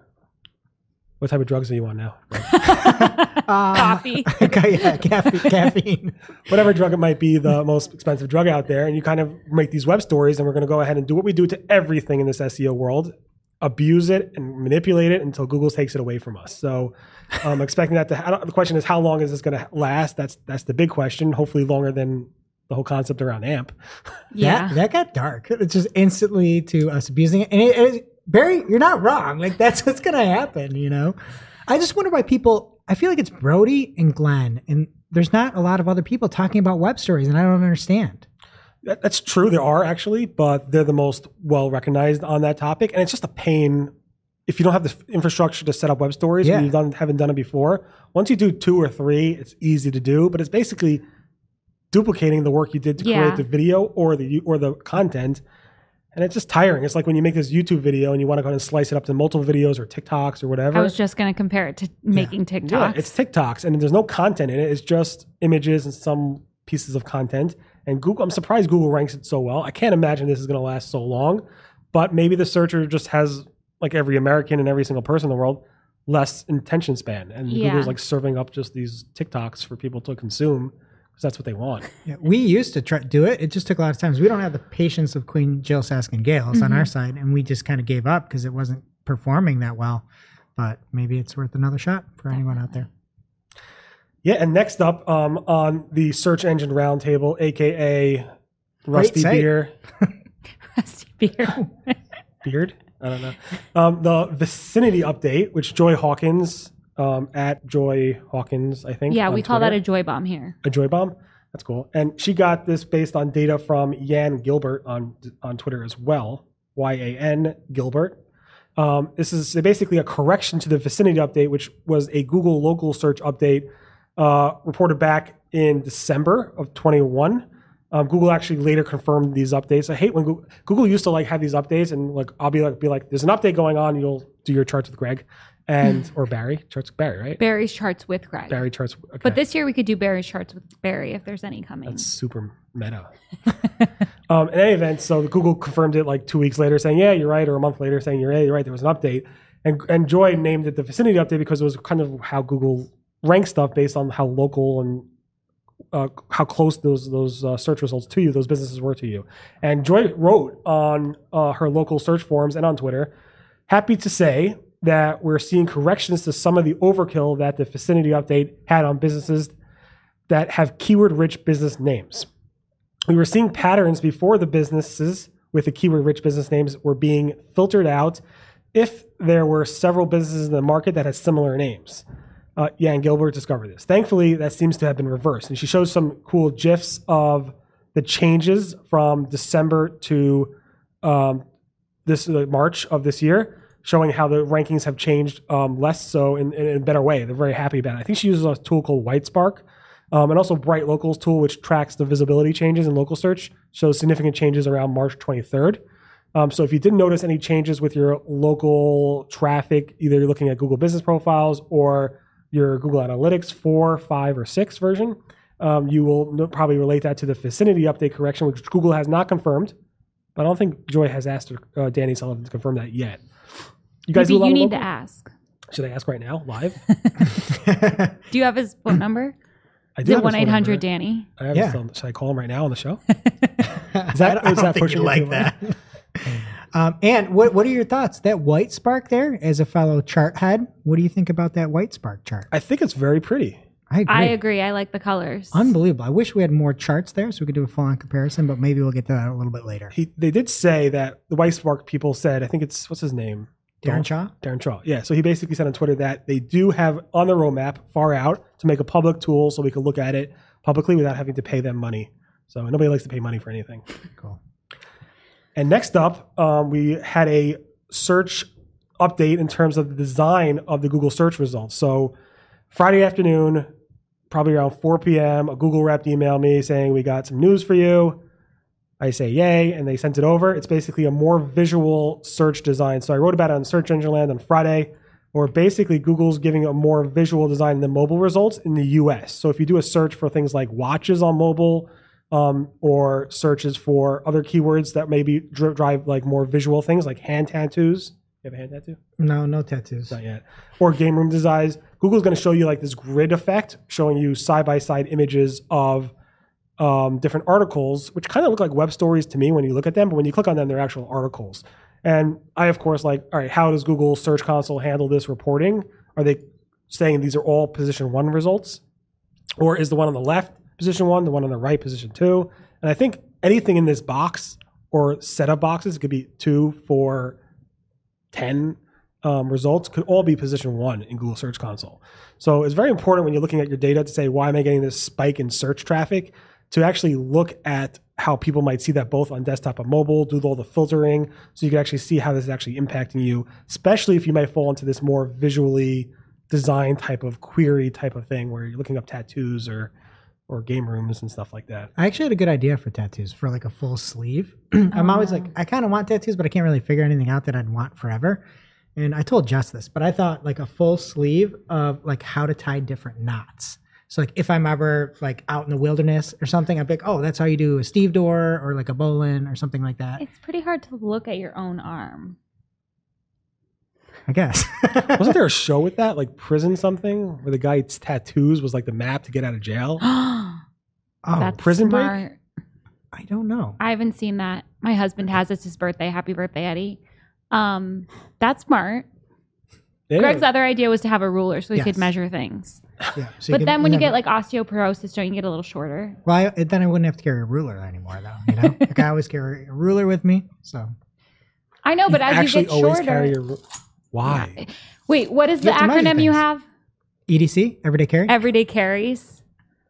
what type of drugs are you on now? Um, Coffee. okay, yeah, caffeine. caffeine. Whatever drug it might be, the most expensive drug out there, and you kind of make these web stories, and we're going to go ahead and do what we do to everything in this SEO world. abuse it and manipulate it until Google takes it away from us. So I'm expecting that to. I the question is, how long is this going to last? That's that's the big question. Hopefully, longer than the whole concept around AMP. Yeah. That, that got dark. It's just instantly to us abusing it. And it, it, Barry, you're not wrong. Like that's what's gonna happen, you know? I just wonder why people I feel like it's Brody and Glenn, and there's not a lot of other people talking about web stories, and I don't understand. That, that's true. There are actually, but they're the most well recognized on that topic, and it's just a pain if you don't have the infrastructure to set up web stories. Yeah. When you done, haven't done it before. Once you do two or three, it's easy to do, but it's basically duplicating the work you did to Yeah. create the video or the or the content. And it's just tiring. It's like when you make this YouTube video and you want to go ahead and slice it up to multiple videos or TikToks or whatever. I was just going to compare it to making TikToks. Yeah, it's TikToks, and there's no content in it. It's just images and some pieces of content. And Google, I'm surprised Google ranks it so well. I can't imagine this is going to last so long. But maybe the searcher just has, like every American and every single person in the world, less attention span, and Yeah. Google's like serving up just these TikToks for people to consume that's what they want. Yeah, we used to try do it. It just took a lot of times. We don't have the patience of Queen Jyll Saskin Gales on our side, and we just kind of gave up because it wasn't performing that well. But maybe it's worth another shot for anyone out there. Yeah, and next up um, on the search engine roundtable, aka Rusty site. Beer. Rusty beer. Beard. I don't know. Um, the vicinity update, which Joy Hawkins um, at Joy Hawkins, I think. yeah, we call that a joy bomb here. a joy bomb. That's cool. And she got this based on data from Yan Gilbert on on Twitter as well. Y A N Gilbert. Um, this is basically a correction to the vicinity update, which was a Google local search update uh, reported back in December of 21. Um, Google actually later confirmed these updates. I hate when Google, Google used to like have these updates and like I'll be like be like, there's an update going on. You'll do your charts with Greg and or Barry charts Barry, right? Barry's charts with Greg. Barry charts. Okay. But this year we could do Barry's charts with Barry if there's any coming. That's super meta. um, in any event, so Google confirmed it like two weeks later, saying, "Yeah, you're right," or a month later, saying, "You're, yeah, you're right." There was an update, and and Joy named it the vicinity update because it was kind of how Google ranks stuff based on how local and uh, how close those those uh, search results to you, those businesses were to you. And Joy wrote on uh, her local search forums and on Twitter, happy to say that we're seeing corrections to some of the overkill that the vicinity update had on businesses that have keyword rich business names. We were seeing patterns before the businesses with the keyword rich business names were being filtered out if there were several businesses in the market that had similar names. Uh, Yan Gilbert discovered this. Thankfully, that seems to have been reversed. And she shows some cool GIFs of the changes from December to um, this uh, March of this year, showing how the rankings have changed um, less so in, in a better way. They're very happy about it. I think she uses a tool called Whitespark, um, and also BrightLocal's tool, which tracks the visibility changes in local search, shows significant changes around March 23rd. Um, so if you didn't notice any changes with your local traffic, either you're looking at Google Business Profiles or your Google Analytics 4, 5, or 6 version, um, you will probably relate that to the vicinity update correction, which Google has not confirmed. But I don't think Joy has asked uh, Danny Sullivan to confirm that yet. You guys Maybe do a lot you of need local? to ask. Should I ask right now, live? Do you have his phone number? I Is do it have his one phone eight hundred number. Danny? I have Yeah. his phone. Should I call him right now on the show? Is that- is that pushing it too that? um, and what what are your thoughts? That Whitespark there, as a fellow chart head, what do you think about that Whitespark chart? I think it's very pretty. I agree. I agree. I like the colors. Unbelievable. I wish we had more charts there so we could do a full on comparison, but maybe we'll get to that a little bit later. He, they did say that the Whitespark people said, I think it's, what's his name? Darren Shaw? Darren Shaw. Yeah. So he basically said on Twitter that they do have on the roadmap far out to make a public tool so we can look at it publicly without having to pay them money. So nobody likes to pay money for anything. Cool. And next up, um, we had a search update in terms of the design of the Google search results. So Friday afternoon, probably around 4 p.m., a Google rep emailed me saying, We got some news for you. I say yay, and they sent it over. It's basically a more visual search design. So I wrote about it on Search Engine Land on Friday, where basically Google's giving a more visual design the mobile results in the US. So if you do a search for things like watches on mobile, um, or searches for other keywords that maybe dri- drive like more visual things like hand tattoos. You have a hand tattoo? No, no tattoos. Not yet. Or game room designs. Google's going to show you like this grid effect, showing you side by side images of um, different articles, which kind of look like web stories to me when you look at them. But when you click on them, they're actual articles. And I, of course, like, all right, how does Google Search Console handle this reporting? Are they saying these are all position one results? Or is the one on the left position one, the one on the right position two? And I think anything in this box or set of boxes could be two, four, 10 um, results could all be position one in Google Search Console. So it's very important when you're looking at your data to say, why am I getting this spike in search traffic? To actually look at how people might see that both on desktop and mobile, do all the filtering, so you can actually see how this is actually impacting you, especially if you might fall into this more visually design type of query type of thing where you're looking up tattoos or or game rooms and stuff like that. I actually had a good idea for tattoos for like a full sleeve. I'm always like, I kind of want tattoos, but I can't really figure anything out that I'd want forever. And I told Jess this, but I thought like a full sleeve of like how to tie different knots. So like if I'm ever like out in the wilderness or something, I'd be like, oh, that's how you do a stevedore or like a bowline or something like that. It's pretty hard to look at your own arm. I guess. Wasn't there a show with that, like prison something, where the guy's tattoos was like the map to get out of jail? oh, That's Prison Break? I don't know. I haven't seen that. My husband has. It's his birthday. Happy birthday, Eddie. Um, that's smart. Yeah. Greg's other idea was to have a ruler so he Yes. could measure things. Yeah. So but could then when you never- get like osteoporosis, don't you get a little shorter? well, I, then I wouldn't have to carry a ruler anymore, though. You know, like I always carry a ruler with me. So I know, but You as you get always shorter, carry your. Why? wait, what is You the have to measure acronym you have? EDC, everyday carry. Everyday carries.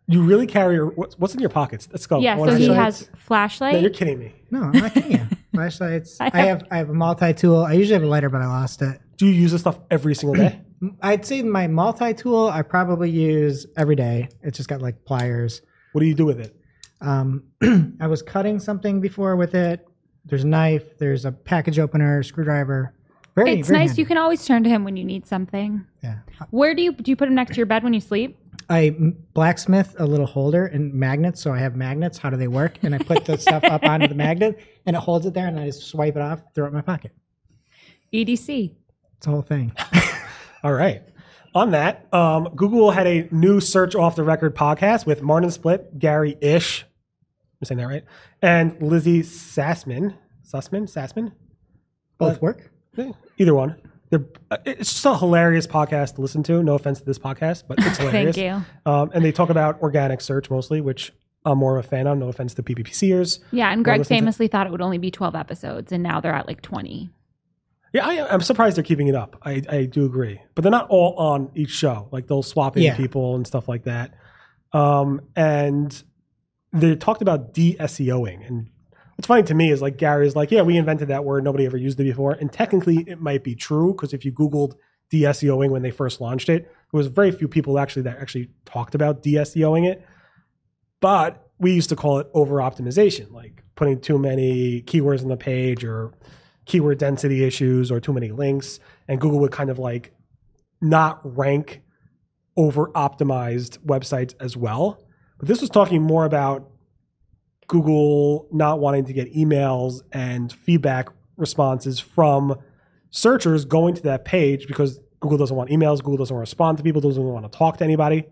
You really carry your what's, what's in your pockets? Let's go. yeah, What so are he they? has No, you're kidding me. No, I'm not kidding you. Flashlights. I I have I have a multi tool. I usually have a lighter, but I lost it. Do you use this stuff every single day? I'd say my multi tool I probably use every day. It's just got like pliers. what do you do with it? Um, I was cutting something before with it. There's a knife. There's a package opener, screwdriver. Very. it's very nice. handy. You can always turn to him when you need something. Yeah. Where do you do you put him next to your bed when you sleep? I blacksmith a little holder and magnets. So I have magnets. How do they work? And I put the stuff up onto the magnet, and it holds it there, and I just swipe it off, throw it in my pocket. EDC. It's a whole thing. All right. On that, um, Google had a new search off the record podcast with Martin Splitt, Gary Illyes, I'm saying that right, and Lizzi Sassman. Sussman? Sassman? Both work. Eh, Either one. They're, uh, it's just a hilarious podcast to listen to. No offense to this podcast, but it's hilarious. Thank you. Um, and they talk about organic search mostly, which I'm more of a fan of. No offense to PPPCers. Yeah, and Greg listen to- famously thought it would only be 12 episodes, and now they're at like 20. Yeah, I, I'm surprised they're keeping it up. I, I do agree, but they're not all on each show. Like they'll swap in Yeah. people and stuff like that. Um, and they talked about de-SEOing, and what's funny to me is like Gary's like, yeah, we invented that word. Nobody ever used it before, and technically it might be true because if you Googled de-SEOing when they first launched it, there was very few people actually that actually talked about de-SEOing it. But we used to call it over optimization, like putting too many keywords on the page or keyword density issues or too many links. And Google would kind of like not rank over optimized websites as well. But this was talking more about Google not wanting to get emails and feedback responses from searchers going to that page because Google doesn't want emails, Google doesn't want to respond to people, doesn't want to talk to anybody,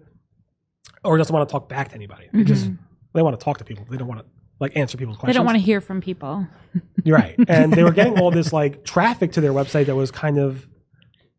or doesn't want to talk back to anybody. They just mm-hmm. they want to talk to people. They don't want to like answer people's questions. They don't want to hear from people. You're right. And they were getting all this like traffic to their website that was kind of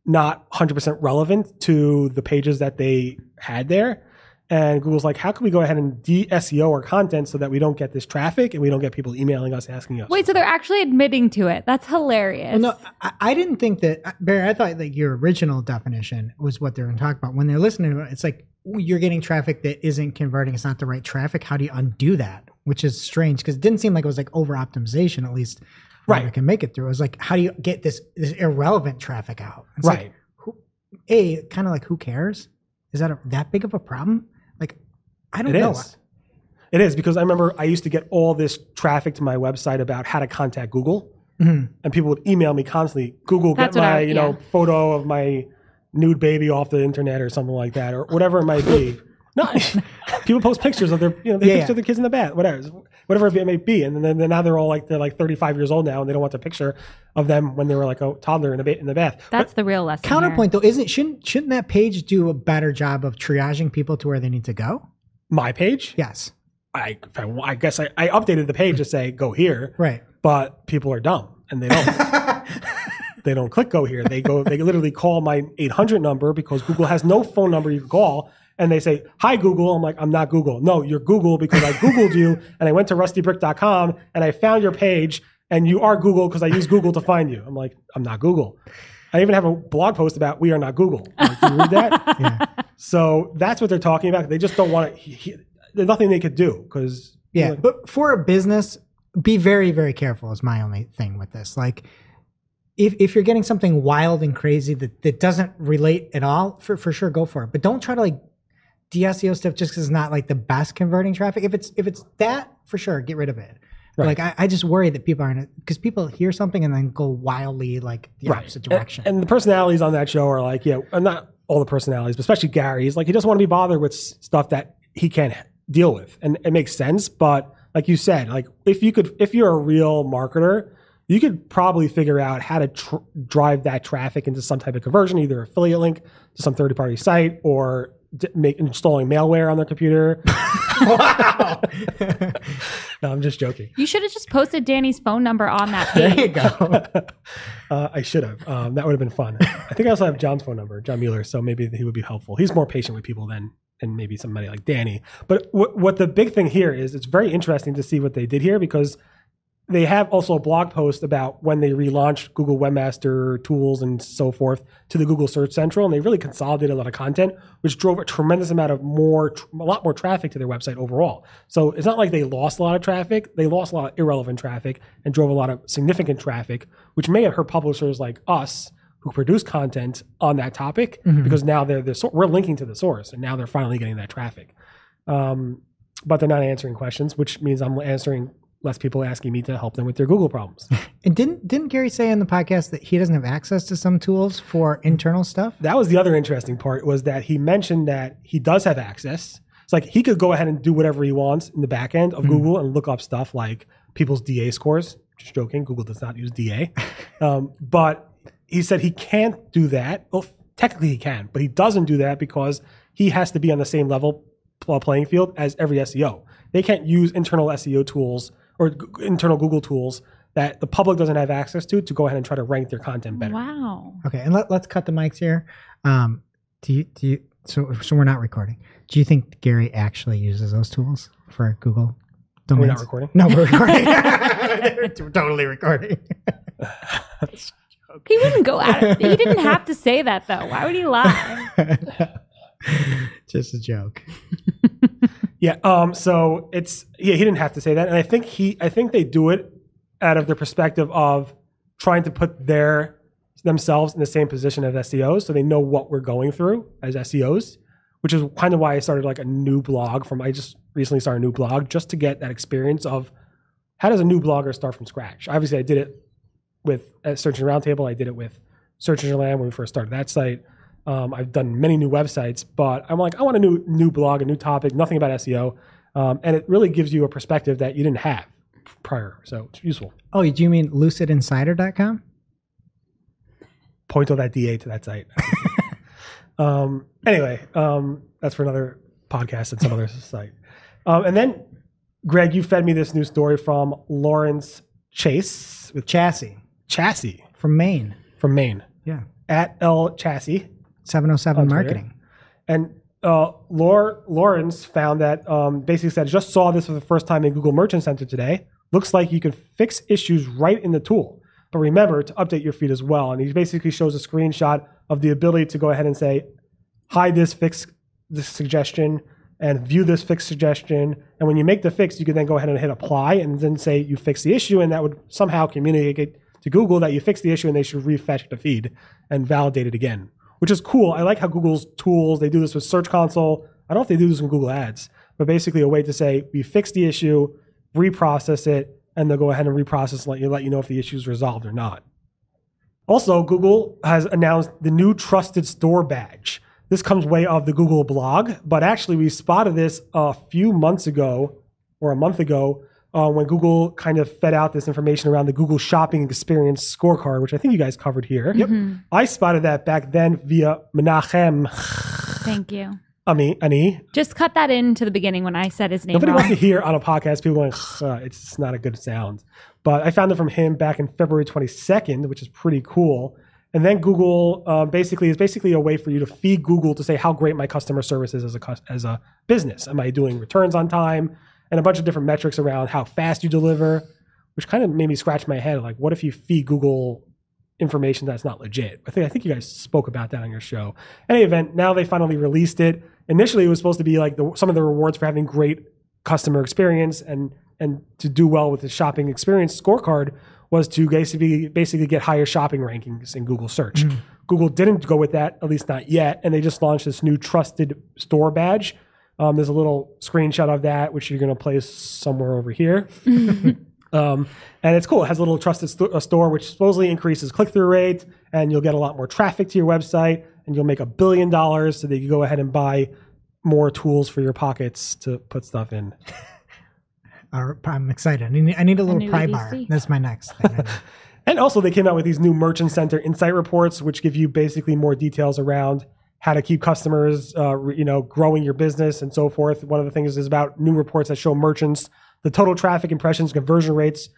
not 100% relevant to the pages that they had there. And Google's like, how can we go ahead and de SEO our content so that we don't get this traffic and we don't get people emailing us asking us? Wait, so they're actually admitting to it. That's hilarious. Well, no, I, I didn't think that uh, Barry. I thought that your original definition was what they're going to talk about. When they're listening to it, it's like you're getting traffic that isn't converting. It's not the right traffic. How do you undo that? Which is strange because it didn't seem like it was like over optimization. At least, Right. I can make it through. It was like, how do you get this, this irrelevant traffic out? It's like, right. who, a kind of like who cares? Is that a, that big of a problem? Like, I don't It know. is. It is because I remember I used to get all this traffic to my website about how to contact Google, Mhm. and people would email me constantly. Google, That's get my I- you know photo of my nude baby off the internet or something like that, or whatever it might be. no, people post pictures of their you know they Yeah, picture yeah. the kids in the bath, whatever, whatever it may be, and then then now they're all like they're like 35 years old now, and they don't want the picture of them when they were like a toddler in a ba- in the bath. That's the real lesson. here. Counterpoint though, isn't shouldn't shouldn't that page do a better job of triaging people to where they need to go? my page, Yes. I I, I guess I, I updated the page to say go here, Right. but people are dumb and they don't. they don't click go here. They go, they literally call my 800 number because Google has no phone number you can call. And they say, Hi, Google. I'm like, I'm not Google. No, you're Google because I Googled you and I went to rustybrick.com and I found your page and you are Google because I use Google to find you. I'm like, I'm not Google. I even have a blog post about we are not Google. Like, you read that? Yeah. So that's what they're talking about. They just don't want to, there's nothing they could do because, Yeah, but for a business, be very, very careful. Is my only thing with this. Like, if if you're getting something wild and crazy that that doesn't relate at all, for for sure, go for it. But don't try to like de-SEO stuff just is not like the best converting traffic. If it's if it's that, for sure, get rid of it. Right. Like I, I just worry that people aren't because people hear something and then go wildly like the opposite direction. And, and the personalities on that show are like, yeah, and not all the personalities, but especially Gary. He's like, he doesn't want to be bothered with stuff that he can't deal with. And it makes sense. But like you said, like if you could, if you're a real marketer, you could probably figure out how to tr- drive that traffic into some type of conversion, either affiliate link to some third party site or d- make installing malware on their computer. wow. no, I'm just joking. You should have just posted Danny's phone number on that there page. you go. Uh, I should have. Um, that would have been fun. I think I also have John's phone number, John Mueller, so maybe he would be helpful. He's more patient with people than than maybe somebody like Danny. But what what the big thing here is, it's very interesting to see what they did here because they have also a blog post about when they relaunched Google Webmaster tools and so forth to the Google Search Central, and they really consolidated a lot of content, which drove a tremendous amount of more, tr- a lot more traffic to their website overall. So it's not like they lost a lot of traffic; they lost a lot of irrelevant traffic and drove a lot of significant traffic, which may have hurt publishers like us who produce content on that topic because now they're the we're linking to the source, and now they're finally getting that traffic. Um, but they're not answering questions, which means I'm answering less people asking me to help them with their Google problems. and didn't didn't Gary say in the podcast that he doesn't have access to some tools for internal stuff? that was the other interesting part was that he mentioned that he does have access. It's like he could go ahead and do whatever he wants in the back end of Google and look up stuff like people's DA scores. Just joking, Google does not use DA. um, but he said he can't do that. Well, technically he can, but he doesn't do that because he has to be on the same level playing field as every SEO. They can't use internal SEO tools or g- internal Google tools that the public doesn't have access to to go ahead and try to rank their content better. Wow. Okay, and let, let's cut the mics here. Um, do you do you, so so we're not recording. Do you think Gary actually uses those tools for Google? We're Domains? not recording. No, we're recording. we're totally recording. He wouldn't go at it. He didn't have to say that though. Why would he lie? Just a joke. Yeah. Um. So it's yeah. He didn't have to say that, and I think he. I think they do it out of the perspective of trying to put their themselves in the same position as SEOs, so they know what we're going through as SEOs, which is kind of why I started like a new blog. From I just recently started a new blog just to get that experience of how does a new blogger start from scratch. Obviously, I did it with uh, Search Engine Roundtable. I did it with Search Engine Land when we first started that site. Um, I've done many new websites, but I'm like, I want a new new blog, a new topic, nothing about SEO, um, and it really gives you a perspective that you didn't have prior. So it's useful. Oh, do you mean lucidinsider.com? Point all that DA to that site. um, anyway, um, that's for another podcast and some other site. Um, and then, Greg, you fed me this new story from Lawrence Chase with Chassis Chassis from Maine. from Maine Yeah. at L Chassis. 707 On marketing. And uh, Lawrence found that um, basically said, just saw this for the first time in Google Merchant Center today. Looks like you can fix issues right in the tool. But remember to update your feed as well. And he basically shows a screenshot of the ability to go ahead and say, hide this fix this suggestion and view this fix suggestion. And when you make the fix, you can then go ahead and hit apply and then say you fix the issue. And that would somehow communicate to Google that you fixed the issue and they should refetch the feed and validate it again, which is cool. I like how Google's tools, they do this with Search Console. I don't know if they do this in Google Ads, but basically a way to say we fixed the issue, reprocess it, and they'll go ahead and reprocess and let you let you know if the issue is resolved or not. Also, Google has announced the new Trusted Store badge. This comes way of the Google blog, but actually we spotted this a few months ago or a month ago uh, when Google kind of fed out this information around the Google Shopping Experience scorecard, which I think you guys covered here. Yep. I spotted that back then via Menachem Thank you. Ami, Ani. Just cut that into the beginning when I said his name Nobody wrong. wants to hear on a podcast people going, "Ugh," it's not a good sound. But I found it from him back in February 22nd, which is pretty cool. And then Google um, basically is basically a way for you to feed Google to say how great my customer service is as a as a business. Am I doing returns on time and a bunch of different metrics around how fast you deliver, which kind of made me scratch my head. Like, what if you feed Google information that's not legit? I think I think you guys spoke about that on your show. Any event, now they finally released it. Initially, it was supposed to be like the, some of the rewards for having great customer experience and and to do well with the shopping experience scorecard was to basically basically get higher shopping rankings in Google search. Mm. Google didn't go with that, at least not yet, and they just launched this new trusted store badge. Um, there's a little screenshot of that, which you're going to place somewhere over here. Um, and it's cool. It has a little trusted sto- a store, which supposedly increases click through rate, and you'll get a lot more traffic to your website, and you'll make a billion dollars so that you go ahead and buy more tools for your pockets to put stuff in. I'm excited. I need, I need a little new pry bar. That's my next thing. And also, they came out with these new Merchant Center insight reports, which give you basically more details around how to keep customers, uh, you know, growing your business and so forth. One of the things is about new reports that show merchants the total traffic, impressions, conversion rates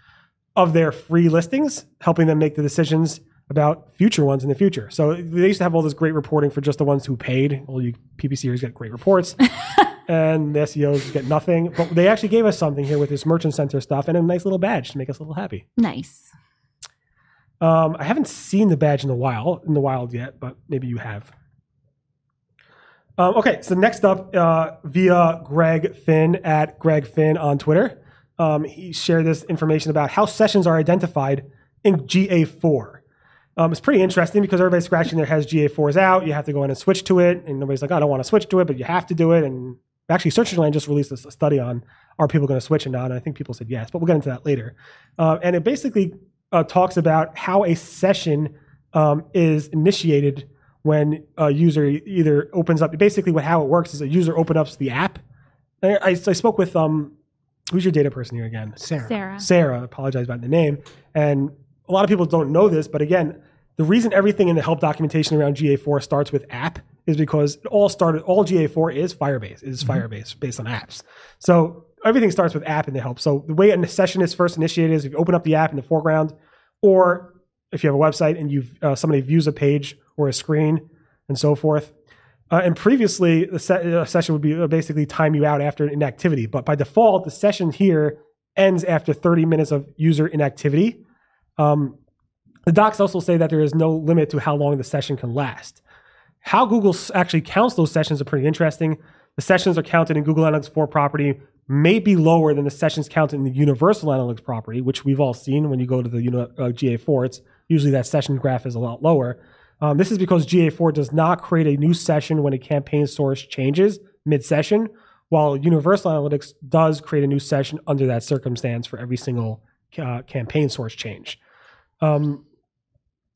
of their free listings, helping them make the decisions about future ones in the future. So they used to have all this great reporting for just the ones who paid. All you PPCers get great reports. and the SEOs get nothing. But they actually gave us something here with this Merchant Center stuff and a nice little badge to make us a little happy. Nice. Um, I haven't seen the badge in the wild in the wild yet, but maybe you have. Um, okay, so next up, uh, via Greg Finn at Greg Finn on Twitter, um, he shared this information about how sessions are identified in GA4. Um, it's pretty interesting because everybody's scratching their heads. GA4 is out. You have to go in and switch to it, and nobody's like, "I don't want to switch to it," but you have to do it. And actually, Search Engine Land just released a study on are people going to switch or not, and I think people said yes, but we'll get into that later. Uh, and it basically uh, talks about how a session um, is initiated when a user either opens up. Basically, what how it works is a user opens up the app. I, I, I spoke with um, who's your data person here again? Sarah. Sarah. Sarah. Apologize about the name. And a lot of people don't know this, but again, the reason everything in the help documentation around GA4 starts with app is because it all started. All GA4 is Firebase. It is Firebase based on apps. So everything starts with app in the help. So the way a session is first initiated is if you open up the app in the foreground, or if you have a website and you uh, somebody views a page or a screen and so forth. Uh, and previously, the se- uh, session would be uh, basically time you out after inactivity. But by default, the session here ends after 30 minutes of user inactivity. Um, the docs also say that there is no limit to how long the session can last. How Google actually counts those sessions are pretty interesting. The sessions are counted in Google Analytics 4 property may be lower than the sessions counted in the Universal Analytics property, which we've all seen when you go to the uh, GA4. It's usually that session graph is a lot lower. Um, this is because GA4 does not create a new session when a campaign source changes mid-session, while Universal Analytics does create a new session under that circumstance for every single uh, campaign source change. Um,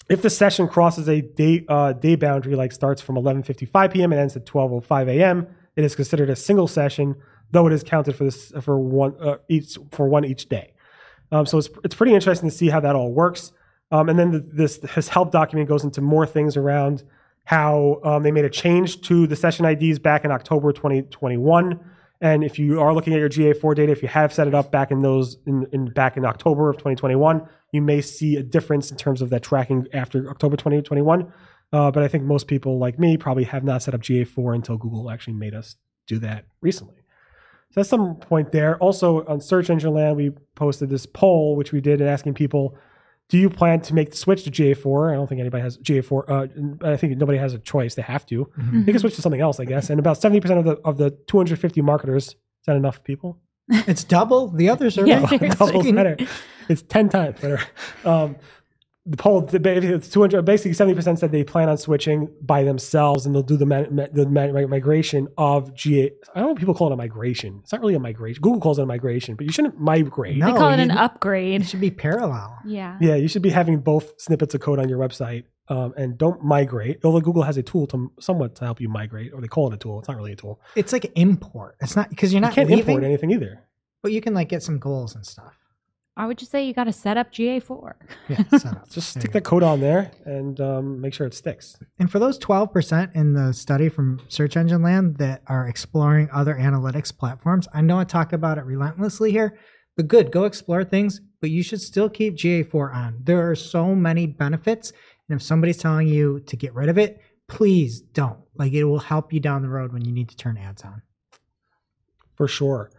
if the session crosses a day uh, day boundary, like starts from 11:55 p.m. and ends at 12:05 a.m., it is considered a single session, though it is counted for this for one uh, each for one each day. Um, so it's it's pretty interesting to see how that all works. Um, and then the, this his help document goes into more things around how um, they made a change to the session IDs back in October 2021. And if you are looking at your GA4 data, if you have set it up back in those in, in back in October of 2021, you may see a difference in terms of that tracking after October 2021. Uh, but I think most people like me probably have not set up GA4 until Google actually made us do that recently. So that's some point there. Also on Search Engine Land, we posted this poll, which we did asking people, do you plan to make the switch to GA4? I don't think anybody has GA4. Uh, I think nobody has a choice. They have to. They can switch to something else, I guess. And about 70% of the of the 250 marketers, is that enough people? It's double the other survey. Yeah, seriously. Double better. It's 10 times better. Um, the poll, the ba- it's 200, basically 70% said they plan on switching by themselves and they'll do the, ma- ma- the ma- migration of GA. I don't know if people call it a migration. It's not really a migration. Google calls it a migration, but you shouldn't migrate. No. They call it an you- It upgrade. should be parallel. Yeah. Yeah, you should be having both snippets of code on your website um, and don't migrate. Although Google has a tool to somewhat to help you migrate, or they call it a tool. It's not really a tool. It's like import. It's not because you're You not can't leaving, import anything either. but you can like get some goals and stuff. I would just say you got to set up GA4. Yeah, set up. Just stick that code on there and um, make sure it sticks. And for those 12% in the study from Search Engine Land that are exploring other analytics platforms, I know I talk about it relentlessly here, but good. Go explore things, but you should still keep GA4 on. There are so many benefits. And if somebody's telling you to get rid of it, please don't. Like it will help you down the road when you need to turn ads on. for sure.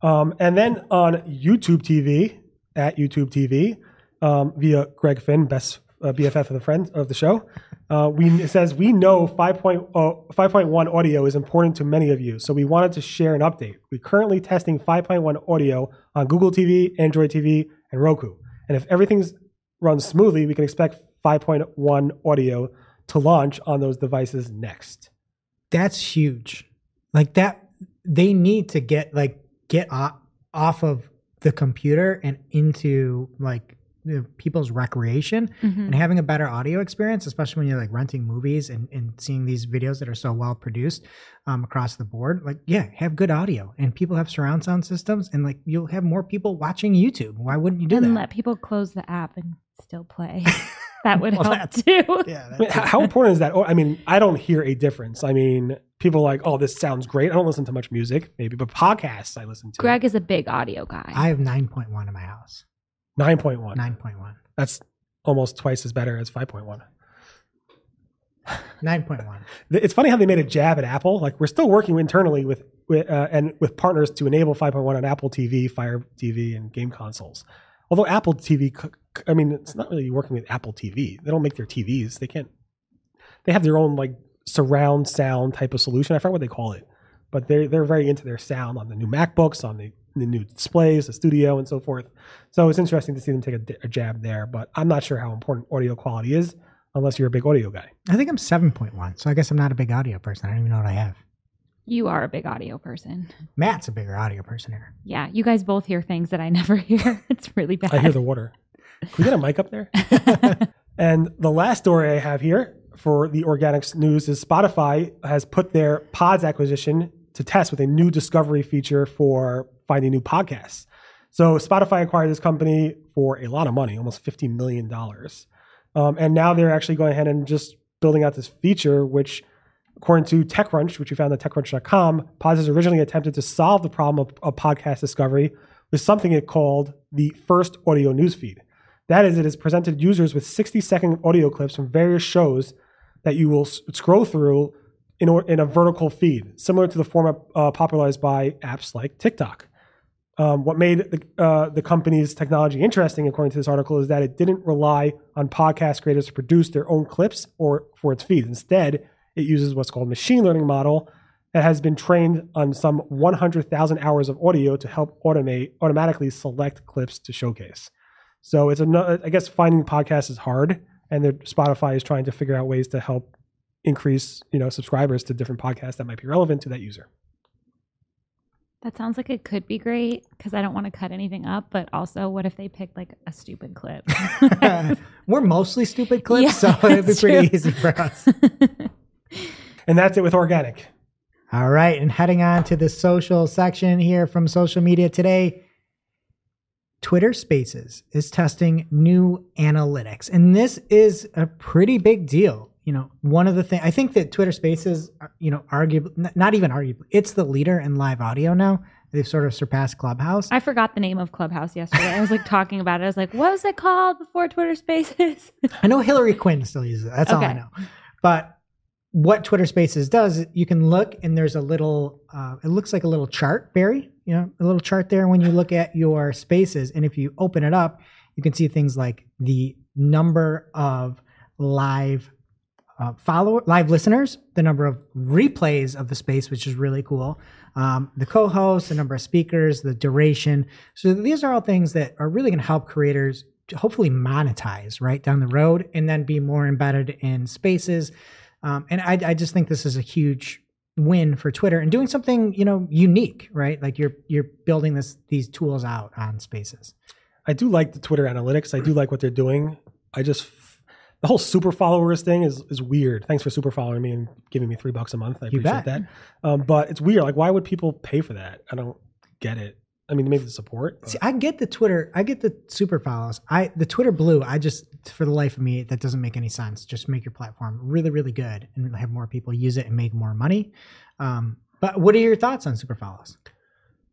Um, and then on YouTube TV at YouTube TV um, via Greg Finn, best uh, BFF of the friend of the show, uh, we it says we know 5.0 5.1 audio is important to many of you, so we wanted to share an update. We're currently testing 5.1 audio on Google TV, Android TV, and Roku. And if everything runs smoothly, we can expect 5.1 audio to launch on those devices next. That's huge. Like that, they need to get like get off, off of the computer and into like people's recreation Mhm. and having a better audio experience, especially when you're like renting movies and, and seeing these videos that are so well produced um, across the board. Like, yeah, have good audio, and people have surround sound systems, and like you'll have more people watching YouTube. Why wouldn't you do and that? let people close the app and still play. That would Well, help that's- too. yeah, I mean, how, how important is that? Oh, I mean, I don't hear a difference. I mean, people are like, oh, this sounds great. I don't listen to much music, maybe, but podcasts I listen to. Greg is a big audio guy. I have nine point one in my house. 9.1. Nine point one. That's almost twice as better as 5.1. Nine point one. It's funny how they made a jab at Apple. Like we're still working internally with, with uh, and with partners to enable 5.1 on Apple TV, Fire TV, and game consoles. Although Apple TV, I mean, it's not really working with Apple TV. They don't make their TVs. They can't. They have their own like surround sound type of solution. I forget what they call it, but they're they're very into their sound on the new MacBooks, on the the new displays, the studio, and so forth. So it's interesting to see them take a, a jab there. But I'm not sure how important audio quality is unless you're a big audio guy. I think I'm seven point one. So I guess I'm not a big audio person. I don't even know what I have. You are a big audio person. Matt's a bigger audio person here. Yeah, you guys both hear things that I never hear. It's really bad. I hear the water. Can we get a mic up there? and the last story I have here for the organics news is Spotify has put their Podz acquisition to test with a new discovery feature for finding new podcasts. So Spotify acquired this company for a lot of money, almost $50 million. Um, and now they're actually going ahead and just building out this feature, which according to TechCrunch, which we found at TechCrunch.com, Podz has originally attempted to solve the problem of, of podcast discovery with something it called the first audio newsfeed. That is, it has presented users with 60 second audio clips from various shows that you will s- scroll through in, or, in a vertical feed, similar to the format uh, popularized by apps like TikTok. Um, what made the, uh, the company's technology interesting, according to this article, is that it didn't rely on podcast creators to produce their own clips or for its feed. Instead, it uses what's called machine learning model that has been trained on some 100,000 hours of audio to help automate automatically select clips to showcase. So it's a, I guess finding podcasts is hard, and Spotify is trying to figure out ways to help increase, you know, subscribers to different podcasts that might be relevant to that user. That sounds like it could be great because I don't want to cut anything up. But also, what if they picked like a stupid clip? We're mostly stupid clips, Yeah, so it'd be that's pretty true. easy for us. And that's it with organic. All right, and heading on to the social section here from social media today. Twitter Spaces is testing new analytics, and this is a pretty big deal. You know, one of the things I think that Twitter Spaces, you know, arguably not even arguably, it's the leader in live audio now. They've sort of surpassed Clubhouse. I forgot the name of Clubhouse yesterday. I was like talking about it. I was like, what was it called before Twitter Spaces? I know Hillary Quinn still uses it. That's all I know. But what Twitter Spaces does, you can look and there's a little, uh, it looks like a little chart, Barry, you know, a little chart there when you look at your spaces. And if you open it up, you can see things like the number of live uh, follower, live listeners, the number of replays of the space, which is really cool. Um, the co-host, the number of speakers, the duration. So these are all things that are really going to help creators to hopefully monetize right down the road, and then be more embedded in spaces. Um, and I, I just think this is a huge win for Twitter and doing something you know unique, right? Like you're you're building this these tools out on Spaces. I do like the Twitter analytics. I do like what they're doing. I just the whole super followers thing is is weird. Thanks for super following me and giving me three bucks a month. I You appreciate bet. that. Um, but it's weird. Like, why would people pay for that? I don't get it. I mean, maybe the support. but- See, I get the Twitter, I get the super follows. I the Twitter blue, I just for the life of me, that doesn't make any sense. Just make your platform really, really good and have more people use it and make more money. Um, but what are your thoughts on super follows?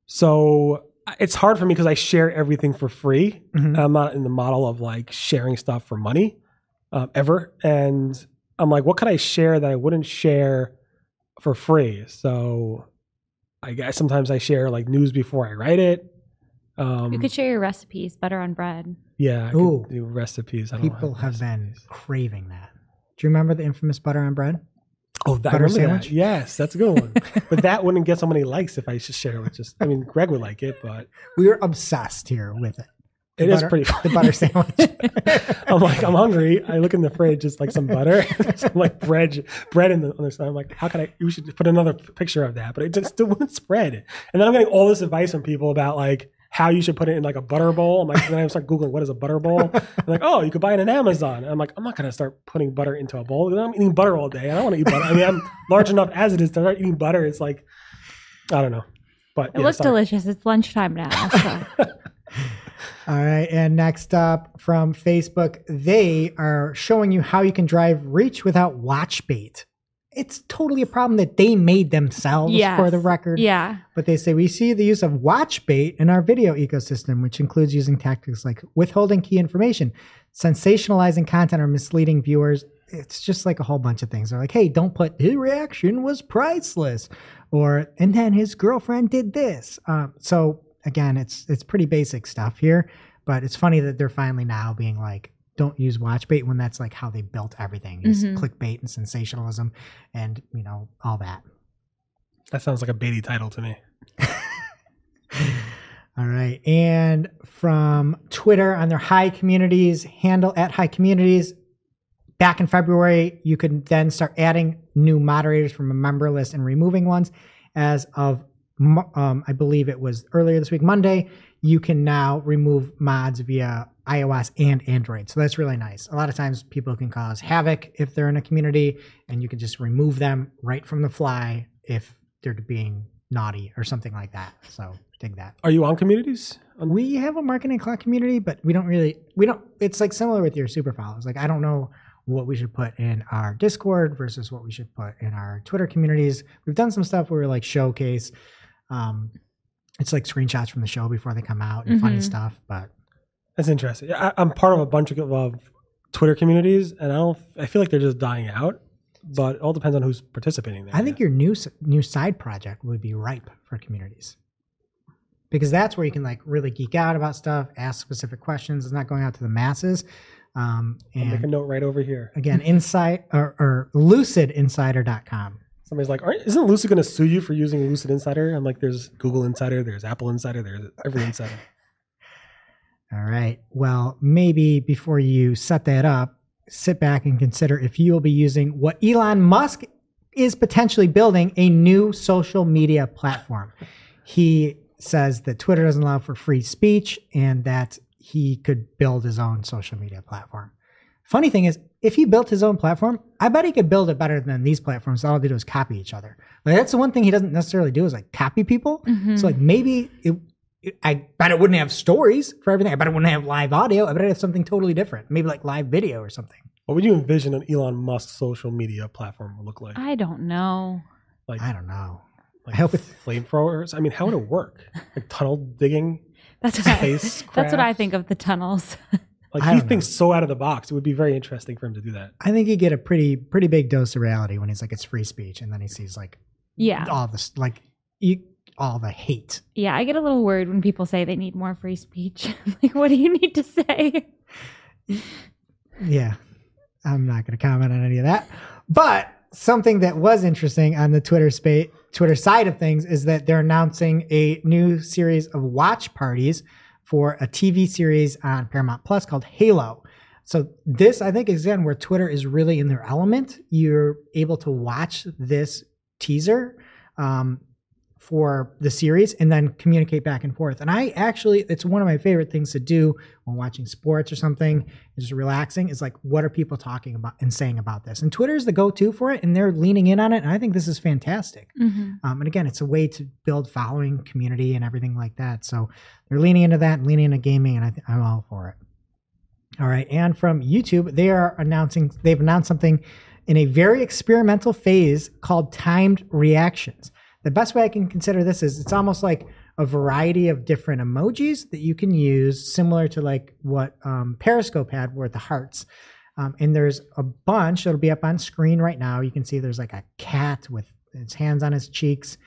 So it's hard for me because I share everything for free. Mhm. I'm not in the model of like sharing stuff for money um, ever. And I'm like, what could I share that I wouldn't share for free? So I guess sometimes I share like news before I write it. Um, You could share your recipes, butter on bread. yeah, I Ooh. could do recipes. I don't People have been craving that. Do you remember the infamous butter on bread? Oh, that, butter remember that. sandwich? Yes, that's a good one. but that wouldn't get so many likes if I just share it with just. I mean, Greg would like it, but We were obsessed here with it. It The is butter- pretty. The butter sandwich. I'm like, I'm hungry. I look in the fridge, it's like some butter, some like bread, bread in the other side. I'm like, how can I? We should put another picture of that, but it just still wouldn't spread. And then I'm getting all this advice from people about like how you should put it in like a butter bowl. I'm like, then I start googling what is a butter bowl. I'm like, oh, you could buy it on Amazon. And I'm like, I'm not gonna start putting butter into a bowl. I'm eating butter all day. I don't want to eat butter. I mean, I'm large enough as it is to start eating butter. It's like, I don't know, but It yeah, looks sorry. delicious. It's lunchtime now. So. All right. And next up from Facebook, they are showing you how you can drive reach without watch bait. It's totally a problem that they made themselves Yes. for the record. yeah. But they say we see the use of watch bait in our video ecosystem, which includes using tactics like withholding key information, sensationalizing content, or misleading viewers. It's just like a whole bunch of things. They're like, hey, don't put his reaction was priceless, or and then his girlfriend did this. Um, so again, it's it's pretty basic stuff here, but it's funny that they're finally now being like, don't use watch bait when that's like how they built everything is Mhm. clickbait and sensationalism, and you know all that. That sounds like a baity title to me. All right. And from Twitter on their high communities handle at high communities, back in February, you could then start adding new moderators from a member list and removing ones. As of, Mo- um, I believe it was earlier this week, Monday, you can now remove mods via iOS and Android. So that's really nice. A lot of times people can cause havoc if they're in a community, and you can just remove them right from the fly if they're being naughty or something like that. So dig that. Are you on communities? We have a marketing clock community, but we don't really we don't it's like similar with your super follows. Like I don't know what we should put in our Discord versus what we should put in our Twitter communities. We've done some stuff where we like showcase um it's like screenshots from the show before they come out and funny Mhm. stuff, but That's interesting. I, I'm part of a bunch of uh, Twitter communities, and I don't. I feel like they're just dying out. But it all depends on who's participating there. I think your new new side project would be ripe for communities. Because that's where you can like really geek out about stuff, ask specific questions. It's not going out to the masses. Um, I'll make a note right over here. again, insight or, or lucidinsider.com. Somebody's like, "Isn't Lucid going to sue you for using Lucid Insider?" I'm like, "There's Google Insider, there's Apple Insider, there's every insider." All right. Well, maybe before you set that up, sit back and consider if you will be using what Elon Musk is potentially building a new social media platform. He says that Twitter doesn't allow for free speech and that he could build his own social media platform. Funny thing is, if he built his own platform, I bet he could build it better than these platforms. All they do is copy each other. Like that's the one thing he doesn't necessarily do is like copy people. Mhm. So like maybe it, it- I bet it wouldn't have stories for everything. I bet it wouldn't have live audio. I bet it have something totally different. Maybe like live video or something. What would you envision an Elon Musk social media platform would look like? I don't know. Like, I don't know. like I hope it- flamethrowers. I mean, how would it work? Like tunnel digging. That's what I, that's what I think of the tunnels. Like I he don't thinks so out of the box. It would be very interesting for him to do that. I think you get a pretty pretty big dose of reality when he's like it's free speech, and then he sees like yeah. all this like you, all the hate. Yeah, I get a little worried when people say they need more free speech. like, what do you need to say? Yeah, I'm not going to comment on any of that. But something that was interesting on the Twitter space, Twitter side of things is that they're announcing a new series of watch parties for a TV series on Paramount Plus called Halo. So this, I think, is again where Twitter is really in their element. You're able to watch this teaser um, for the series and then communicate back and forth. And I actually, it's one of my favorite things to do when watching sports or something is relaxing is like what are people talking about and saying about this? And twitter is the go-to for it and they're leaning in on it and i think this is fantastic. Mm-hmm. um, and again it's a way to build following community and everything like that. So they're leaning into that and leaning into gaming and I th- i'm all for it. All right and from youtube they are announcing they've announced something in a very experimental phase called timed reactions the best way i can consider this is it's almost like a variety of different emojis that you can use, similar to like what um, Periscope had, were the hearts. Um, and there's a bunch that'll be up on screen right now. You can see there's like a cat with its hands on his cheeks.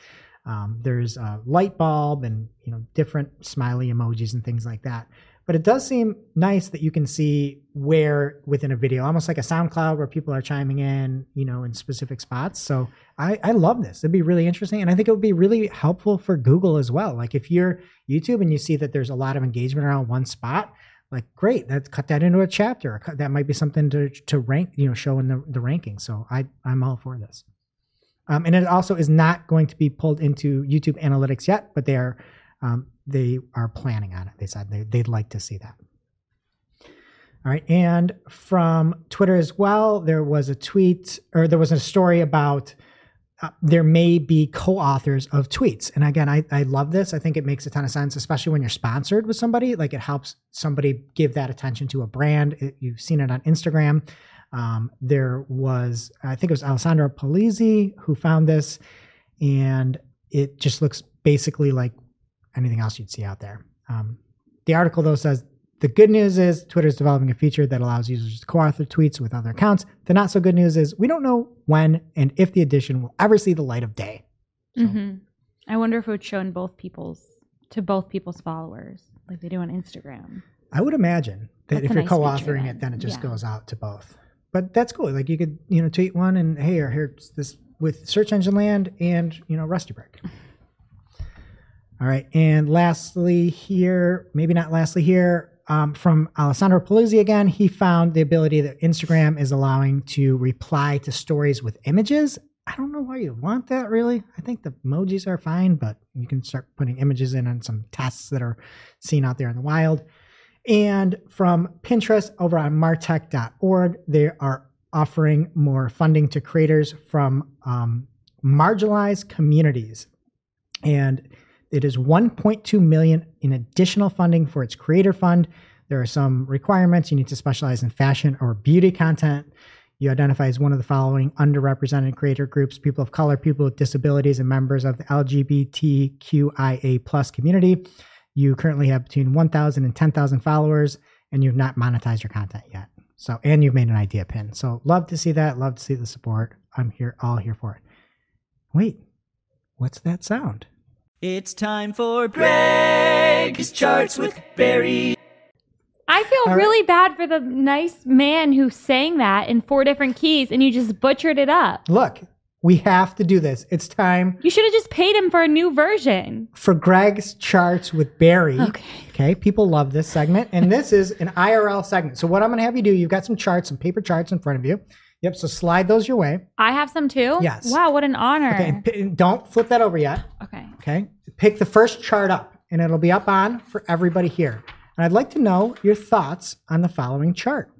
Um, there's a light bulb and you know different smiley emojis and things like that. But it does seem nice that you can see where within a video, almost like a SoundCloud where people are chiming in, you know, in specific spots. So I, I love this. It'd be really interesting. And I think it would be really helpful for Google as well. Like if you're YouTube and you see that there's a lot of engagement around one spot, like great let's cut that into a chapter that might be something to to rank you know show in the, the ranking so i i'm all for this um, and it also is not going to be pulled into youtube analytics yet but they are um, they are planning on it. They said they, they'd like to see that. All right and from twitter as well there was a tweet or there was a story about uh, there may be co-authors of tweets. And again I, I love this. I think it makes a ton of sense especially when you're sponsored with somebody. Like it helps somebody give that attention to a brand. It, you've seen it on instagram. Um, there was i think it was Alessandro Paluzzi who found this and it just looks basically like anything else you'd see out there um, the article though says the good news is Twitter is developing a feature that allows users to co-author tweets with other accounts. The not so good news is we don't know when and if the addition will ever see the light of day. So, hmm I wonder if it would show in both people's to both people's followers, like they do on Instagram. I would imagine that That's if you're nice co-authoring feature it, then it just. Yeah. goes out to both. But that's cool. Like you could, you know, tweet one and hey, or here's this with Search Engine Land and you know Rusty Brick. All right, and lastly here, maybe not lastly here, um, from Alessandro Paluzzi again, he found the ability that Instagram is allowing to reply to stories with images. I don't know why you want that really. I think the emojis are fine, but you can start putting images in on some tests that are seen out there in the wild. And from Pinterest over on martech.org, they are offering more funding to creators from um, marginalized communities. And it is 1.2 million in additional funding for its creator fund. There are some requirements. You need to specialize in fashion or beauty content. You identify as one of the following underrepresented creator groups: people of color, people with disabilities, and members of the LGBTQIA plus community. You currently have between 1,000 and 10,000 followers, and you've not monetized your content yet. So, and you've made an idea pin. So, love to see that. Love to see the support. I'm here, all here for it. Wait, what's that sound? It's time for Greg's Charts with Barry. I feel All right. really bad for the nice man who sang that in four different keys and you just butchered it up. Look, we have to do this. It's time You should have just paid him for a new version. for Greg's charts with Barry. Okay. Okay. People love this segment. And this is an IRL segment. So, what I'm going to have you do, you've got some charts, some paper charts in front of you. Yep. So, slide those your way. I have some too? Yes. Wow, what an honor. Okay. and p- don't flip that over yet. Okay. Okay. Pick the first chart up, and it'll be up on for everybody here. And I'd like to know your thoughts on the following chart.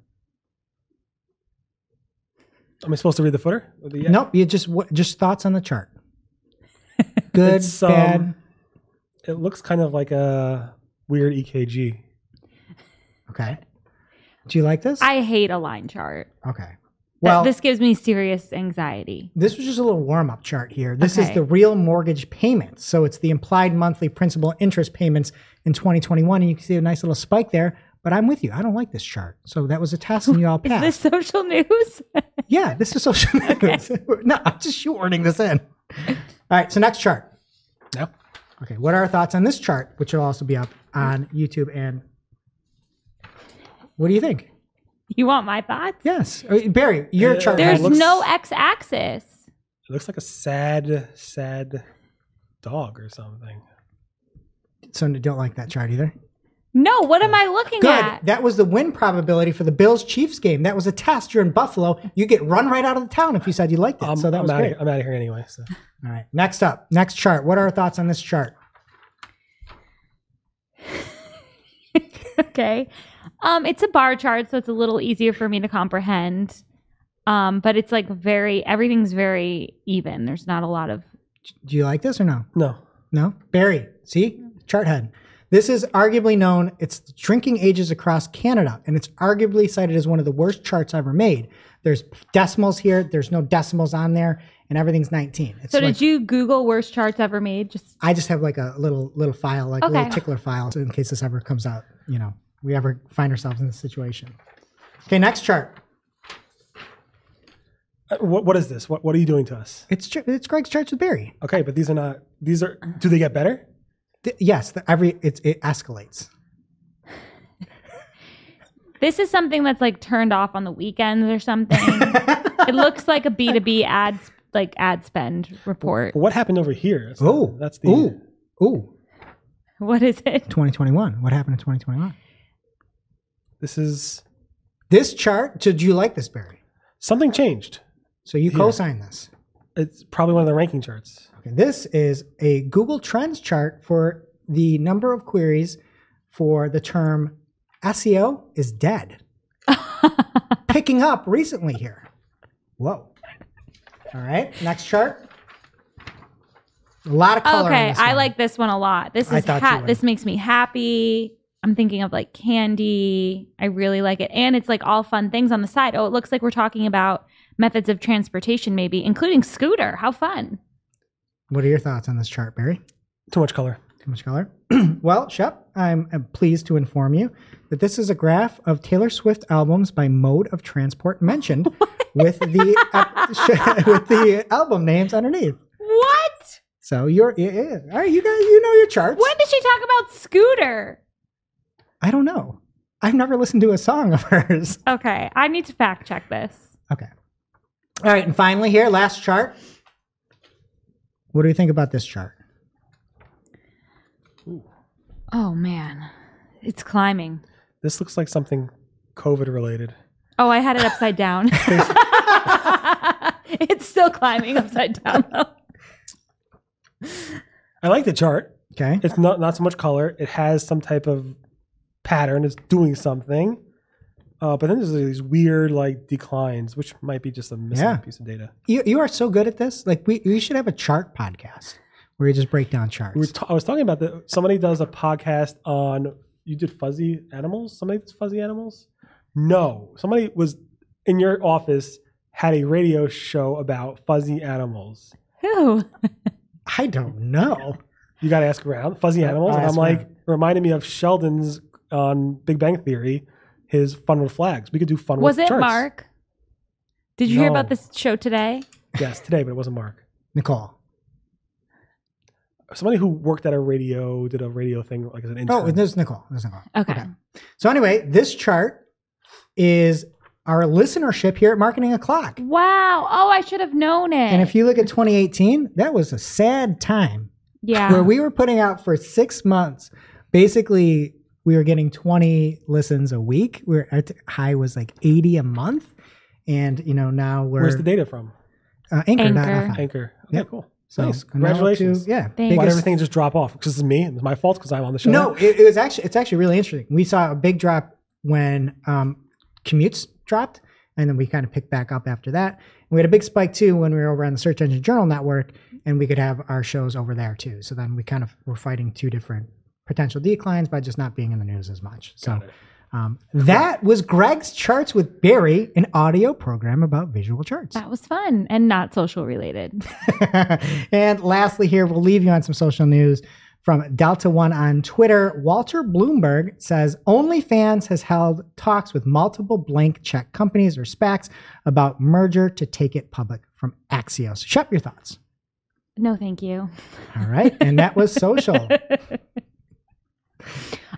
Am I supposed to read the footer? Or the- Nope. You just what just thoughts on the chart. Good, It's, um, bad. It looks kind of like a weird EKG. Okay. Do you like this? I hate a line chart. okay. Well, Well, this gives me serious anxiety. This was just a little warm up chart here. This is the real mortgage payments. So it's the implied monthly principal interest payments in 2021. And you can see a nice little spike there. But I'm with you. I don't like this chart. So that was a test and you all passed. Is this social news? yeah, this is social news. no, I'm just shoehorning this in. All right. So next chart. Yep. Okay. What are our thoughts on this chart, which will also be up on YouTube? And what do you think? You want my thoughts? Yes. Uh, Barry, your Uh, chart. There's looks- no x axis. It looks like a sad, sad dog or something. so you don't like that chart either? No, what am I looking Good. at? That was the win probability for the Bills Chiefs game. That was a test. You're in Buffalo. You get run right out of the town if you said you liked it. I'm, so that I'm was out great. Of, I'm out of here anyway. So. All right. Next up, next chart. What are our thoughts on this chart? okay. Um, it's a bar chart, so it's a little easier for me to comprehend. Um, but it's like very everything's very even. There's not a lot of Do you like this or no? No. No. Barry, see chart head. This is arguably known, it's drinking ages across Canada, and it's arguably cited as one of the worst charts ever made. There's decimals here, there's no decimals on there, and everything's 19. It's So like- did you Google worst charts ever made? Just I just have like a little little file, like a Okay. little tickler file, so in case this ever comes out, you know, we ever find ourselves in this situation. Okay, next chart. Uh, What, what is this? What, what are you doing to us? It's ch- it's Greg's charts with Barry. Okay, but these are not. These are. Do they get better? Th- yes, the, every it, it escalates. this is something that's like turned off on the weekends or something. it looks like a B two B ad like ad spend report. But what happened over here? That's Oh, that's the. ooh, ooh. What is it? 2021. What happened in 2021? This is This chart. Did you like this, Barry? something changed. So you Yeah. co-signed this. It's probably one of the ranking charts. Okay, this is a Google Trends chart for the number of queries for the term SEO is dead. Picking up recently here. Whoa. All right, next chart. A lot of color. on Okay, this I one. like this one a lot. This I is thought you ha- would. this makes me happy. I'm thinking of like candy. I really like it. And it's like all fun things on the side. Oh, it looks like we're talking about methods of transportation, maybe, including scooter. How fun. What are your thoughts on this chart, Barry? Too much color. Too much color. well, Shep, I'm, I'm pleased to inform you that this is a graph of Taylor Swift albums by mode of transport mentioned with the uh, with the album names underneath. What? So you're yeah, yeah. all right. You guys, you know your charts. When did she talk about scooter? I don't know. I've never listened to a song of hers. Okay, I need to fact check this. Okay. All right, and finally here, last chart. What do you think about this chart? Oh man, it's climbing. This looks like something COVID related. Oh, I had it upside down. it's still climbing upside down though. I like the chart. Okay. It's not not so much color. It has some type of pattern. is doing something. Uh, but then there's these weird like declines, which might be just a missing Yeah. piece of data. You you are so good at this. Like we we should have a chart podcast where you just break down charts. We were ta- I was talking about that. Somebody does a podcast on. You did fuzzy animals. Somebody does fuzzy animals. No, somebody was in your office had a radio show about fuzzy animals. Who? I don't know. You got to ask around fuzzy animals, and I'm ask like around. reminding me of Sheldon's on Big Bang Theory. His fun with flags. We could do fun with. Was with it charts. Mark? Did you hear about this show today? Yes, today, but it wasn't Mark. Nicole. Somebody who worked at a radio did a radio thing like as an oh, intern. Oh, there's Nicole. There's Nicole. Okay. So anyway, this chart is our listenership here at Marketing O'Clock. Wow. Oh, I should have known it. And if you look at 2018, that was a sad time yeah. where we were putting out for six months. Basically, we were getting 20 listens a week. We were at high was like 80 a month, and you know now we're Where's the data from? uh, Anchor. Anchor. Anchor. Okay, Yep. cool. So nice. and now up to- Congratulations. yeah, Thanks. Why did everything just drop off? Because it's me. It's my fault because I'm on the show. No, it, it was actually it's actually really interesting. We saw a big drop when um, commutes dropped, and then we kind of picked back up after that. And we had a big spike too when we were over on the Search Engine Journal Network, and we could have our shows over there too. So then we kind of were fighting two different potential declines by just not being in the news as much. So um, that was Greg's Charts with Barry, an audio program about visual charts. that was fun and not social related. and lastly, here we'll leave you on some social news from Delta One on Twitter. Walter Bloomberg says OnlyFans has held talks with multiple blank check companies or SPACs about merger to take it public from Axios. Shep, your thoughts. No, thank you. All right, and that was social.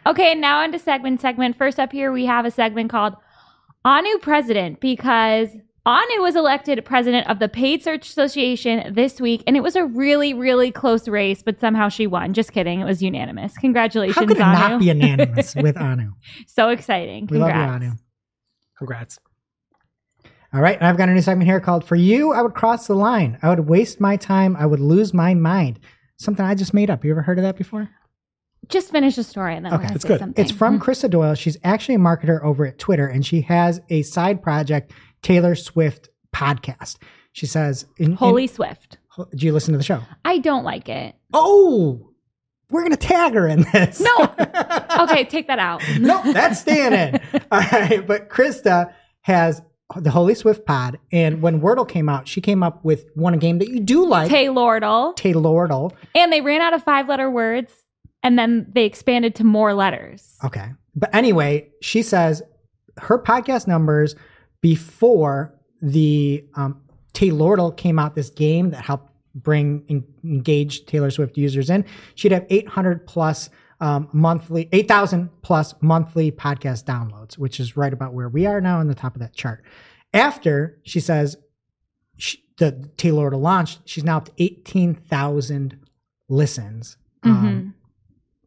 Okay, now into segment segment. First up here, we have a segment called Anu President because Anu was elected president of the Paid Search Association this week, and it was a really, really close race, but somehow she won. Just kidding. It was unanimous. Congratulations, How could it Anu. not be unanimous with Anu? so exciting. We love you, Congrats. Anu. Congrats. All right, and I've got a new segment here called "For You, I Would Cross the Line. I would waste my time. I would lose my mind." Something I just made up. You ever heard of that before? Just finish the story and then Okay. It's good. something. It's from mm-hmm. Krista Doyle. She's actually a marketer over at Twitter, and she has a side project, Taylor Swift podcast. She says, in, in- Holy Swift. do you listen to the show? I don't like it. Oh, we're gonna tag her in this. No. okay, take that out. nope, that's staying in. All right, but Krista has the Holy Swift Pod, and when Wordle came out, she came up with one game that you do like, Taylordle. Taylordle. And they ran out of five letter words and then they expanded to more letters. Okay, but anyway, she says her podcast numbers before the um, Taylordle came out, this game that helped bring en- engaged Taylor Swift users in, she'd have 800 plus um, monthly, 8,000 plus monthly podcast downloads, which is right about where we are now on the top of that chart. After she says she, the Taylordle launched, she's now up to 18,000 listens, um,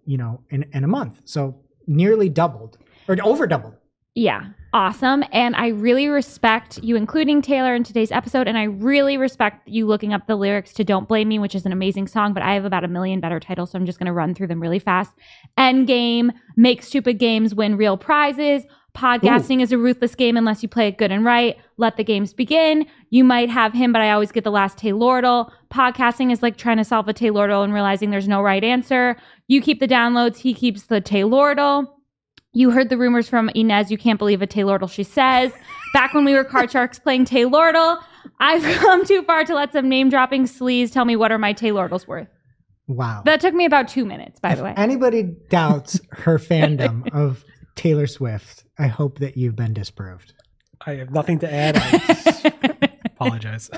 you know, in, in a month. So nearly doubled or over doubled. Yeah, awesome. And I really respect you including Taylor in today's episode. And I really respect you looking up the lyrics to Don't Blame Me, which is an amazing song, but I have about a million better titles. So I'm just going to run through them really fast. End game, Make Stupid Games Win Real Prizes. Podcasting is a ruthless game unless you play it good and right. Let the games begin. You might have him, but I always get the last Taylordle. Podcasting is like trying to solve a Taylordle and realizing there's no right answer. You keep the downloads, he keeps the Taylordle. You heard the rumors from Inez. You can't believe a Taylordle she says. Back when we were card sharks playing Taylordle, I've come too far to let some name dropping sleaze tell me what are my Taylordles worth. Wow. That took me about two minutes, by if the way. anybody doubts her fandom of Taylor Swift, I hope that you've been disproved. I have nothing to add. I apologize.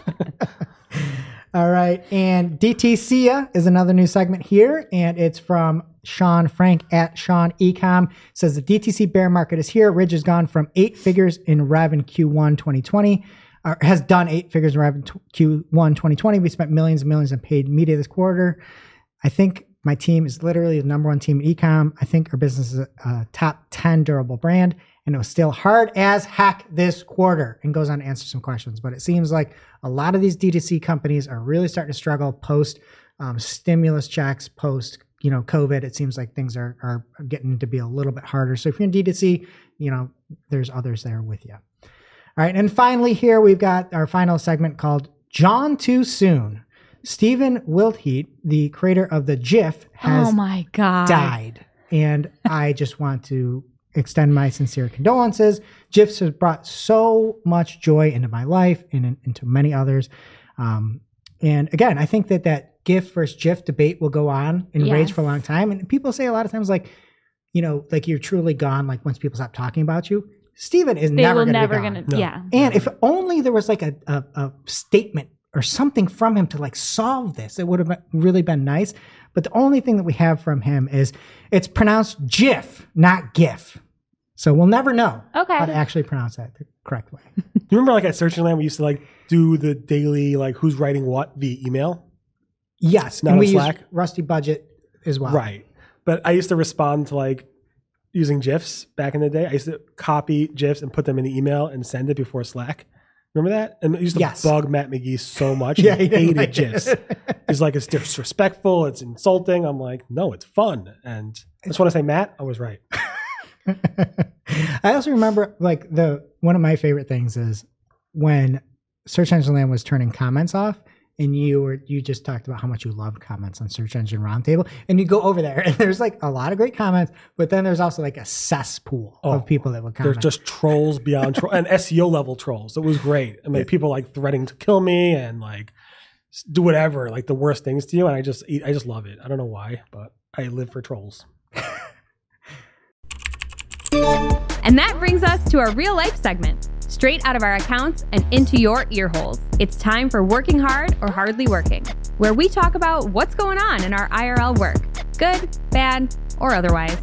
All right. And DTCia is another new segment here, and it's from Sean Frank at Sean Ecom. Says the DTC bear market is here. Ridge has gone from eight figures in rev in Q1 2020, or has done eight figures in rev in t- Q1 2020. We spent millions and millions in paid media this quarter. I think my team is literally the number one team in ecom. I think our business is a top 10 durable brand, and it was still hard as heck this quarter. And goes on to answer some questions. But it seems like a lot of these D2C companies are really starting to struggle post um, stimulus checks, post you know COVID. It seems like things are are getting to be a little bit harder. So if you're in D2C, you know there's others there with you. All right, and finally here we've got our final segment called John Too Soon. Stephen Wilhite, the creator of the GIF, has oh my God. died. And I just want to extend my sincere condolences. GIFs has brought so much joy into my life and in- into many others. Um, and again, I think that that GIF versus GIF debate will go on and rage for a long time. And people say a lot of times, like, you know, like you're truly gone, like once people stop talking about you. Stephen is They never going to never be gone. gonna No. yeah. And if only there was like a, a, a statement or something from him to like solve this, it would have really been nice. But the only thing that we have from him is it's pronounced GIF, not GIF. So we'll never know Okay. how to actually pronounce that the correct way. you remember like at Search Land we used to like do the daily like who's writing what via email? Yes, Not and on we use Slack? Rusty Budget as well. Right. But I used to respond to like using GIFs back in the day. I used to copy GIFs and put them in the email and send it before Slack. Remember that? And it used to Yes. bug Matt McGee so much. Yeah, he he hated like. GIFs. He's like, it's disrespectful, it's insulting. I'm like, no, it's fun. And I just want to say, Matt, I was right. I also remember like the one of my favorite things is when Search Engine Land was turning comments off and you were you just talked about how much you love comments on Search Engine Roundtable and you go over there and there's like a lot of great comments, but then there's also like a cesspool Oh, of people that would comment. just trolls beyond troll and SEO level trolls. It was great. I mean, people like threatening to kill me and like do whatever, like the worst things to you. And I just, I just love it. I don't know why, but I live for trolls. And that brings us to our real life segment, straight out of our accounts and into your ear holes. It's time for Working Hard or Hardly Working, where we talk about what's going on in our IRL work, good, bad, or otherwise.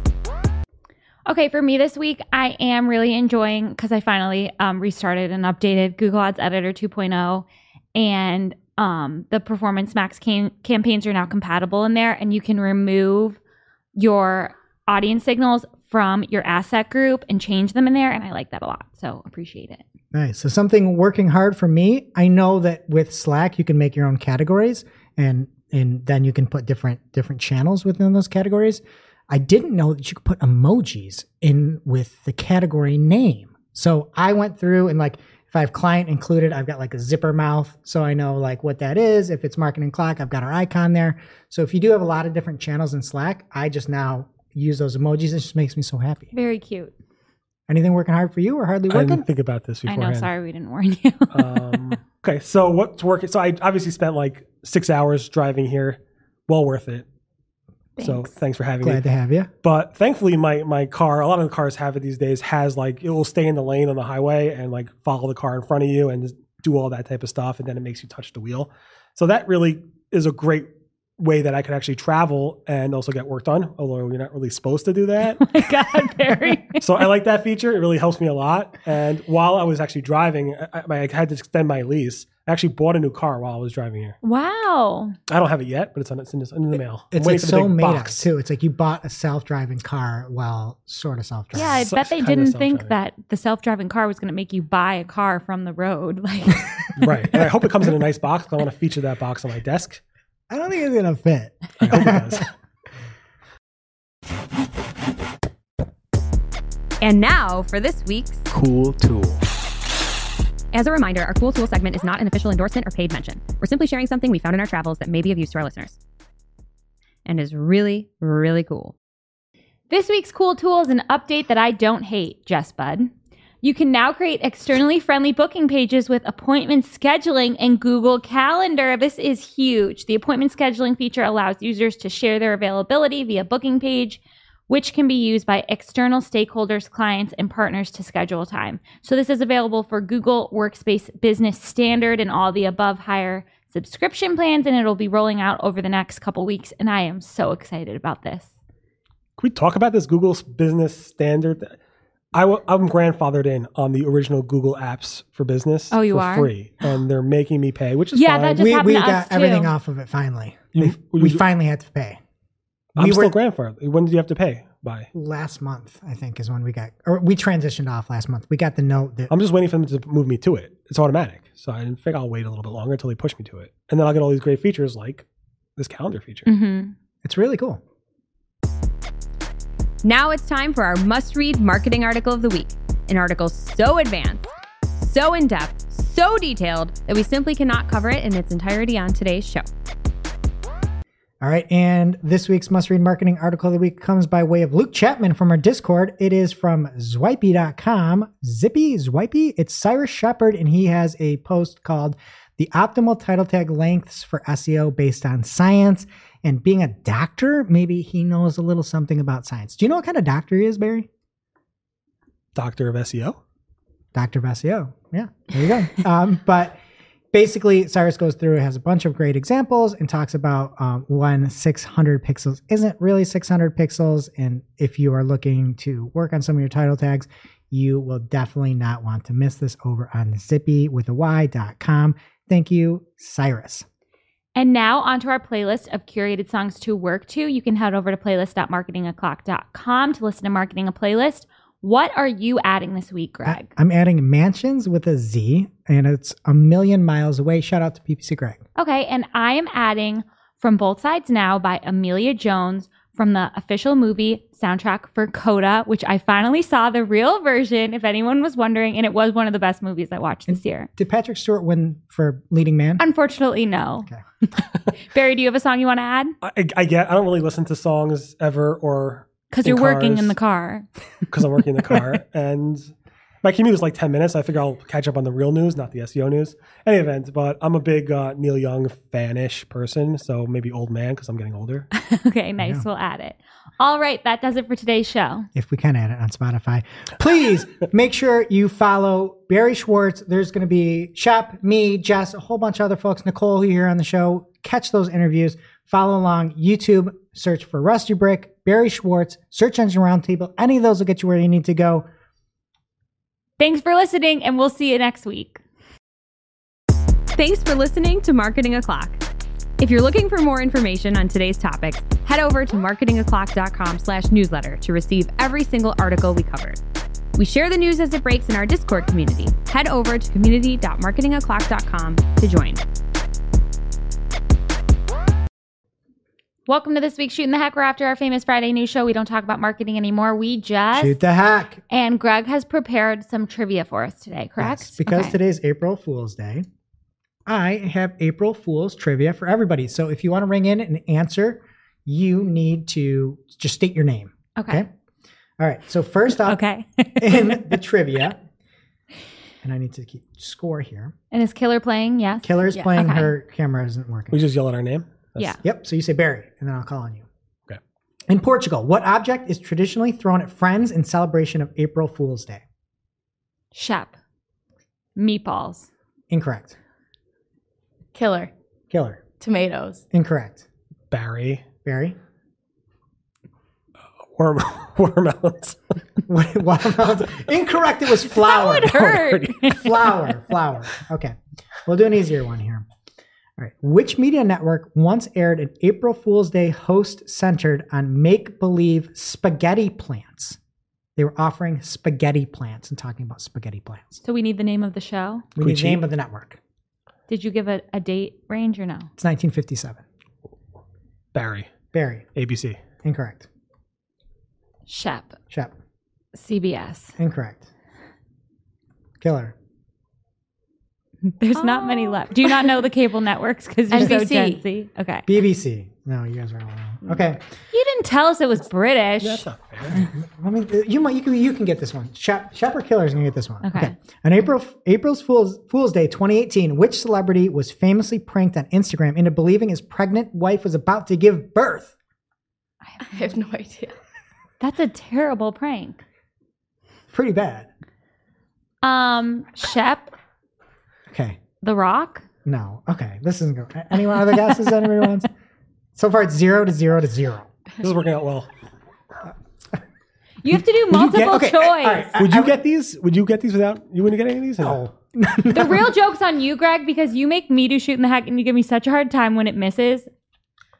Okay, for me this week, I am really enjoying because I finally um, restarted and updated Google Ads Editor 2.0, and um, the Performance Max cam- campaigns are now compatible in there, and you can remove your audience signals from your asset group and change them in there, and I like that a lot. So appreciate it. Nice. So something working hard for me. I know that with Slack you can make your own categories and and then you can put different different channels within those categories. I didn't know that you could put emojis in with the category name. So I went through and like if I have client included, I've got like a zipper mouth. So I know like what that is. If it's marketing clock, I've got our icon there. So if you do have a lot of different channels in Slack, I just now use those emojis. It just makes me so happy. Very cute. Anything working hard for you or hardly working? I working? didn't think about this before. I beforehand. know. Sorry, we didn't warn you. um, okay, so what's working? So I obviously spent like six hours driving here. Well worth it. So Thanks. thanks for having me. Glad to have you. But thankfully, my my car, a lot of the cars have it these days, has like it will stay in the lane on the highway and like follow the car in front of you and just do all that type of stuff, and then it makes you touch the wheel. So that really is a great way that I could actually travel and also get work done. Although you're not really supposed to do that. oh my God, Barry. so I like that feature. It really helps me a lot. And while I was actually driving, I, I I had to extend my lease. I actually bought a new car while I was driving here. wow. I don't have it yet, but it's on it's in, it's in the mail. It's like so big made up too. It's like you bought a self-driving car while sort of self-driving. Yeah, I So- bet they didn't think that the self-driving car was going to make you buy a car from the road. Like, right. And I hope it comes in a nice box. 'cause I want to feature that box on my desk. I don't think it's gonna fit. I hope it does. And now for this week's cool tool. As a reminder, our Cool Tool segment is not an official endorsement or paid mention. We're simply sharing something we found in our travels that may be of use to our listeners. And is really, really cool. This week's cool tool is an update that I don't hate, Jess Budde. You can now create externally friendly booking pages with appointment scheduling in Google Calendar. This is huge. The appointment scheduling feature allows users to share their availability via booking page, which can be used by external stakeholders, clients, and partners to schedule time. So this is available for Google Workspace Business Standard and all the above higher subscription plans, and it'll be rolling out over the next couple weeks. And I am so excited about this. Can we talk about this Google's business standard? I w- I'm grandfathered in on the original Google apps for business. Oh, you for are? free, and they're making me pay, which is Yeah, fine. that just we happened we to got us, too. everything off of it finally. You- we you- we finally had to pay. I'm we still were- grandfathered. When did you have to pay by? Last month, I think, is when we got, or we transitioned off last month. We got the note that I'm just waiting for them to move me to it. It's automatic, so I think I'll wait a little bit longer until they push me to it, and then I'll get all these great features like this calendar feature. Mm-hmm. it's really cool. Now it's time for our must read marketing article of the week. An article so advanced, so in depth, so detailed that we simply cannot cover it in its entirety on today's show. All right. And this week's must read marketing article of the week comes by way of Luke Chapman from our Discord. It is from zyppy.com. Zippy, Zwipey. It's Cyrus Shepard, and he has a post called The Optimal Title Tag Lengths for SEO Based on Science. And being a doctor, maybe he knows a little something about science. Do you know what kind of doctor he is, Barry? Doctor of SEO. Doctor of SEO. Yeah, there you go. um, but basically, Cyrus goes through, has a bunch of great examples, and talks about um, when 600 pixels isn't really 600 pixels. And if you are looking to work on some of your title tags, you will definitely not want to miss this over on zippy with a y.com. Thank you, Cyrus. And now onto our playlist of curated songs to work to. You can head over to playlist.marketingoclock.com to listen to Marketing a Playlist. What are you adding this week, Greg? I'm adding mansions with a Z, and it's a million miles away. Shout out to PPC Greg. Okay, and I am adding From Both Sides Now by Emilia Jones from the official movie soundtrack for Coda, which I finally saw the real version, if anyone was wondering, and it was one of the best movies I watched this year. Did Patrick Stewart win for leading man? Unfortunately, no. Okay. Barry, do you have a song you want to add? I, I get. I don't really listen to songs ever, or Because you're working in the car. because I'm working in the car, and my commute is like ten minutes. I figure I'll catch up on the real news, not the SEO news. Any event, but I'm a big uh, Neil Young fanish person, so maybe old man because I'm getting older. okay, nice. Yeah. We'll add it. All right, that does it for today's show. if we can add it on Spotify. Please make sure you follow Barry Schwartz. There's going to be Shep, me, Jess, a whole bunch of other folks, Nicole, who you hear on the show. Catch those interviews. Follow along YouTube. Search for Rusty Brick, Barry Schwartz, Search Engine Roundtable. Any of those will get you where you need to go. Thanks for listening, and we'll see you next week. Thanks for listening to Marketing O'Clock. If you're looking for more information on today's topics, head over to marketingoclock.com slash newsletter to receive every single article we covered. We share the news as it breaks in our Discord community. Head over to community.marketingoclock.com to join. Welcome to this week's Shooting the Heck. We're after our famous Friday news show. We don't talk about marketing anymore. We just Shoot the hack. and Greg has prepared some trivia for us today. Correct? Yes, because Okay. today's April Fool's Day, I have April Fool's trivia for everybody. So if you want to ring in and answer, you need to just state your name. Okay. Okay. All right. So first off, Okay. in the trivia, and I need to keep score here. and is Killer playing? Yes. Killer's Yeah. playing. Okay. Her camera isn't working. We just yell out our name. Yeah. Yep. So you say Barry, and then I'll call on you. Okay. In Portugal, what object is traditionally thrown at friends in celebration of April Fool's Day? Shep. Meatballs. Incorrect. Killer. Killer. Tomatoes. Incorrect. Barry. Barry. Uh, Worm, watermelons. Watermelons. Incorrect. It was flour. That would hurt. flour. Flour. Okay. We'll do an easier one here. All right. Which media network once aired an April Fool's Day host centered on make believe spaghetti plants? They were offering spaghetti plants and talking about spaghetti plants. so we need the name of the show. We we need the name of the network. Did you give a, a date range or no? It's 1957. Barry. Barry. ABC. Incorrect. Shep. Shep. CBS. Incorrect. Killer. There's not many left. Do you not know the cable networks because you're so NBC. Gen Z? Okay. BBC. No, you guys are all wrong. Okay. You didn't tell us it was British. That's not fair. I mean, you might you can you can get this one. Shep, Shep or Killer is gonna get this one. Okay. On April April's Fool's Fool's Day 2018, which celebrity was famously pranked on Instagram into believing his pregnant wife was about to give birth? I have no idea. That's a terrible prank. Pretty bad. Um, Shep, Okay. The Rock. No. Okay. This isn't good. Anyone other guesses? Anybody wants? So far, it's zero to zero to zero. This is working out well. You have to do Would you multiple get- okay, choice. all right, I- Would you I- get these? Would you get these without? You wouldn't get any of these? No. The real joke's on you, Greg, because you make me do shoot in the heck and you give me such a hard time when it misses.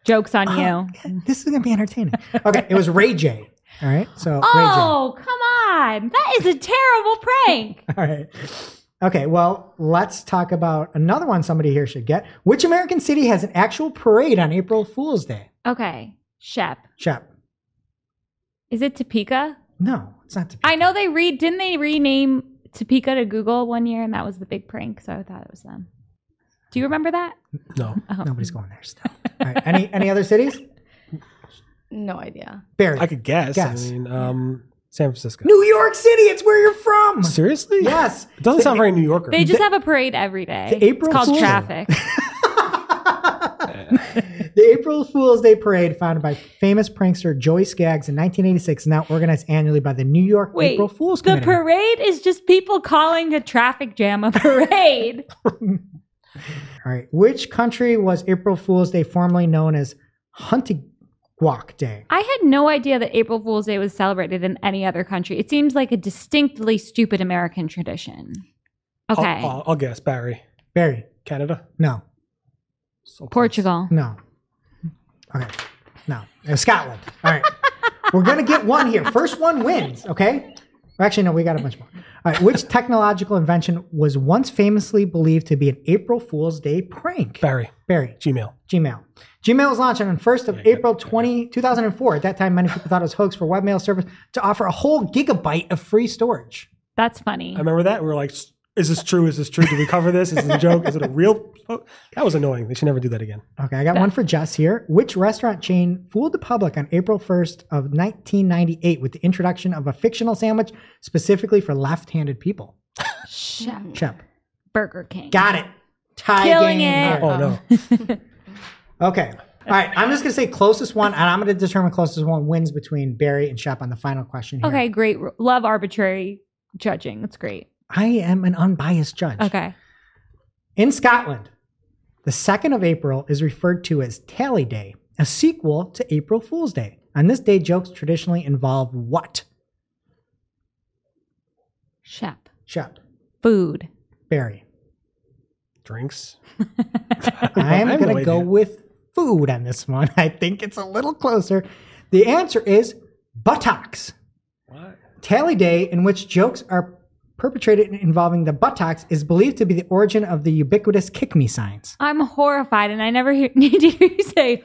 Joke's on you. Oh, this is gonna be entertaining. Okay. It was Ray J. All right. So Ray J. Oh, come on. That is a terrible prank. All right. Okay, well, let's talk about another one somebody here should get. Which American city has an actual parade on April Fool's Day? Okay. Shep. Shep. Is it Topeka? No, it's not Topeka. I know they read didn't they rename Topeka to Google one year and that was the big prank, so I thought it was them. Do you remember that? No. Nobody's going there still. All right. Any any other cities? No idea. Barry. I could guess. Guess. I mean, um, San Francisco. New York City. It's where you're from. Seriously? Yes. It doesn't sound very New Yorker. They just have a parade every day. the April it's called Fool's- traffic. The April Fool's Day parade, founded by famous prankster Joey Skaggs in 1986, now organized annually by the New York Wait, April Fool's the Committee. The parade is just people calling a traffic jam a parade. All right. Which country was April Fool's Day formerly known as Huntigowk Day? I had no idea that April Fool's Day was celebrated in any other country. It seems like a distinctly stupid American tradition. I'll- Okay. I'll, I'll guess. Barry. Barry. Canada. No. So. Portugal. No. Okay. No. It was Scotland. All right. We're going to get one here. First one wins, okay? Actually, no, we got a bunch more. All right. Which technological invention was once famously believed to be an April Fool's Day prank? Barry. Barry. Gmail. Gmail. Gmail was launched on the 1st of April 20, 2004. At that time, many people thought it was a hoax for webmail service to offer a whole gigabyte of free storage. That's funny. I remember that. We were like, is this true? Is this true? Did we cover this? Is this a joke? Is it a real? Oh, that was annoying. They should never do that again. Okay, I got one for Jess here. Which restaurant chain fooled the public on April 1st of 1998 with the introduction of a fictional sandwich specifically for left-handed people? Shep. Shep. Burger King. Got it. Tie Killing game. it. Oh no. Okay. All right. I'm just gonna say closest one, and I'm gonna determine closest one wins between Barry and Shep on the final question here. Okay, great. Love arbitrary judging. That's great. I am an unbiased judge. Okay. In Scotland, the 2nd of April is referred to as Tally Day, a sequel to April Fool's Day. On this day, jokes traditionally involve what? Shep. Shep. Food. Barry. Drinks. I'm I have going no to go idea. with food on this one. I think it's a little closer. The answer is buttocks. What? Tally Day, in which jokes are perpetrated involving the buttocks is believed to be the origin of the ubiquitous kick me signs. I'm horrified, and I never hear, need to hear you say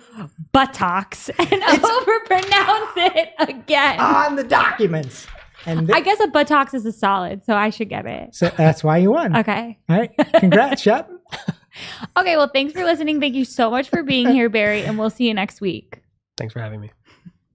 buttocks and overpronounce it again. On the documents. And th- I guess a buttocks is a solid, so I should get it. so that's why you won. Okay. All right. Congrats, Shep. Okay. Well, thanks for listening. Thank you so much for being here, Barry, and we'll see you next week. Thanks for having me.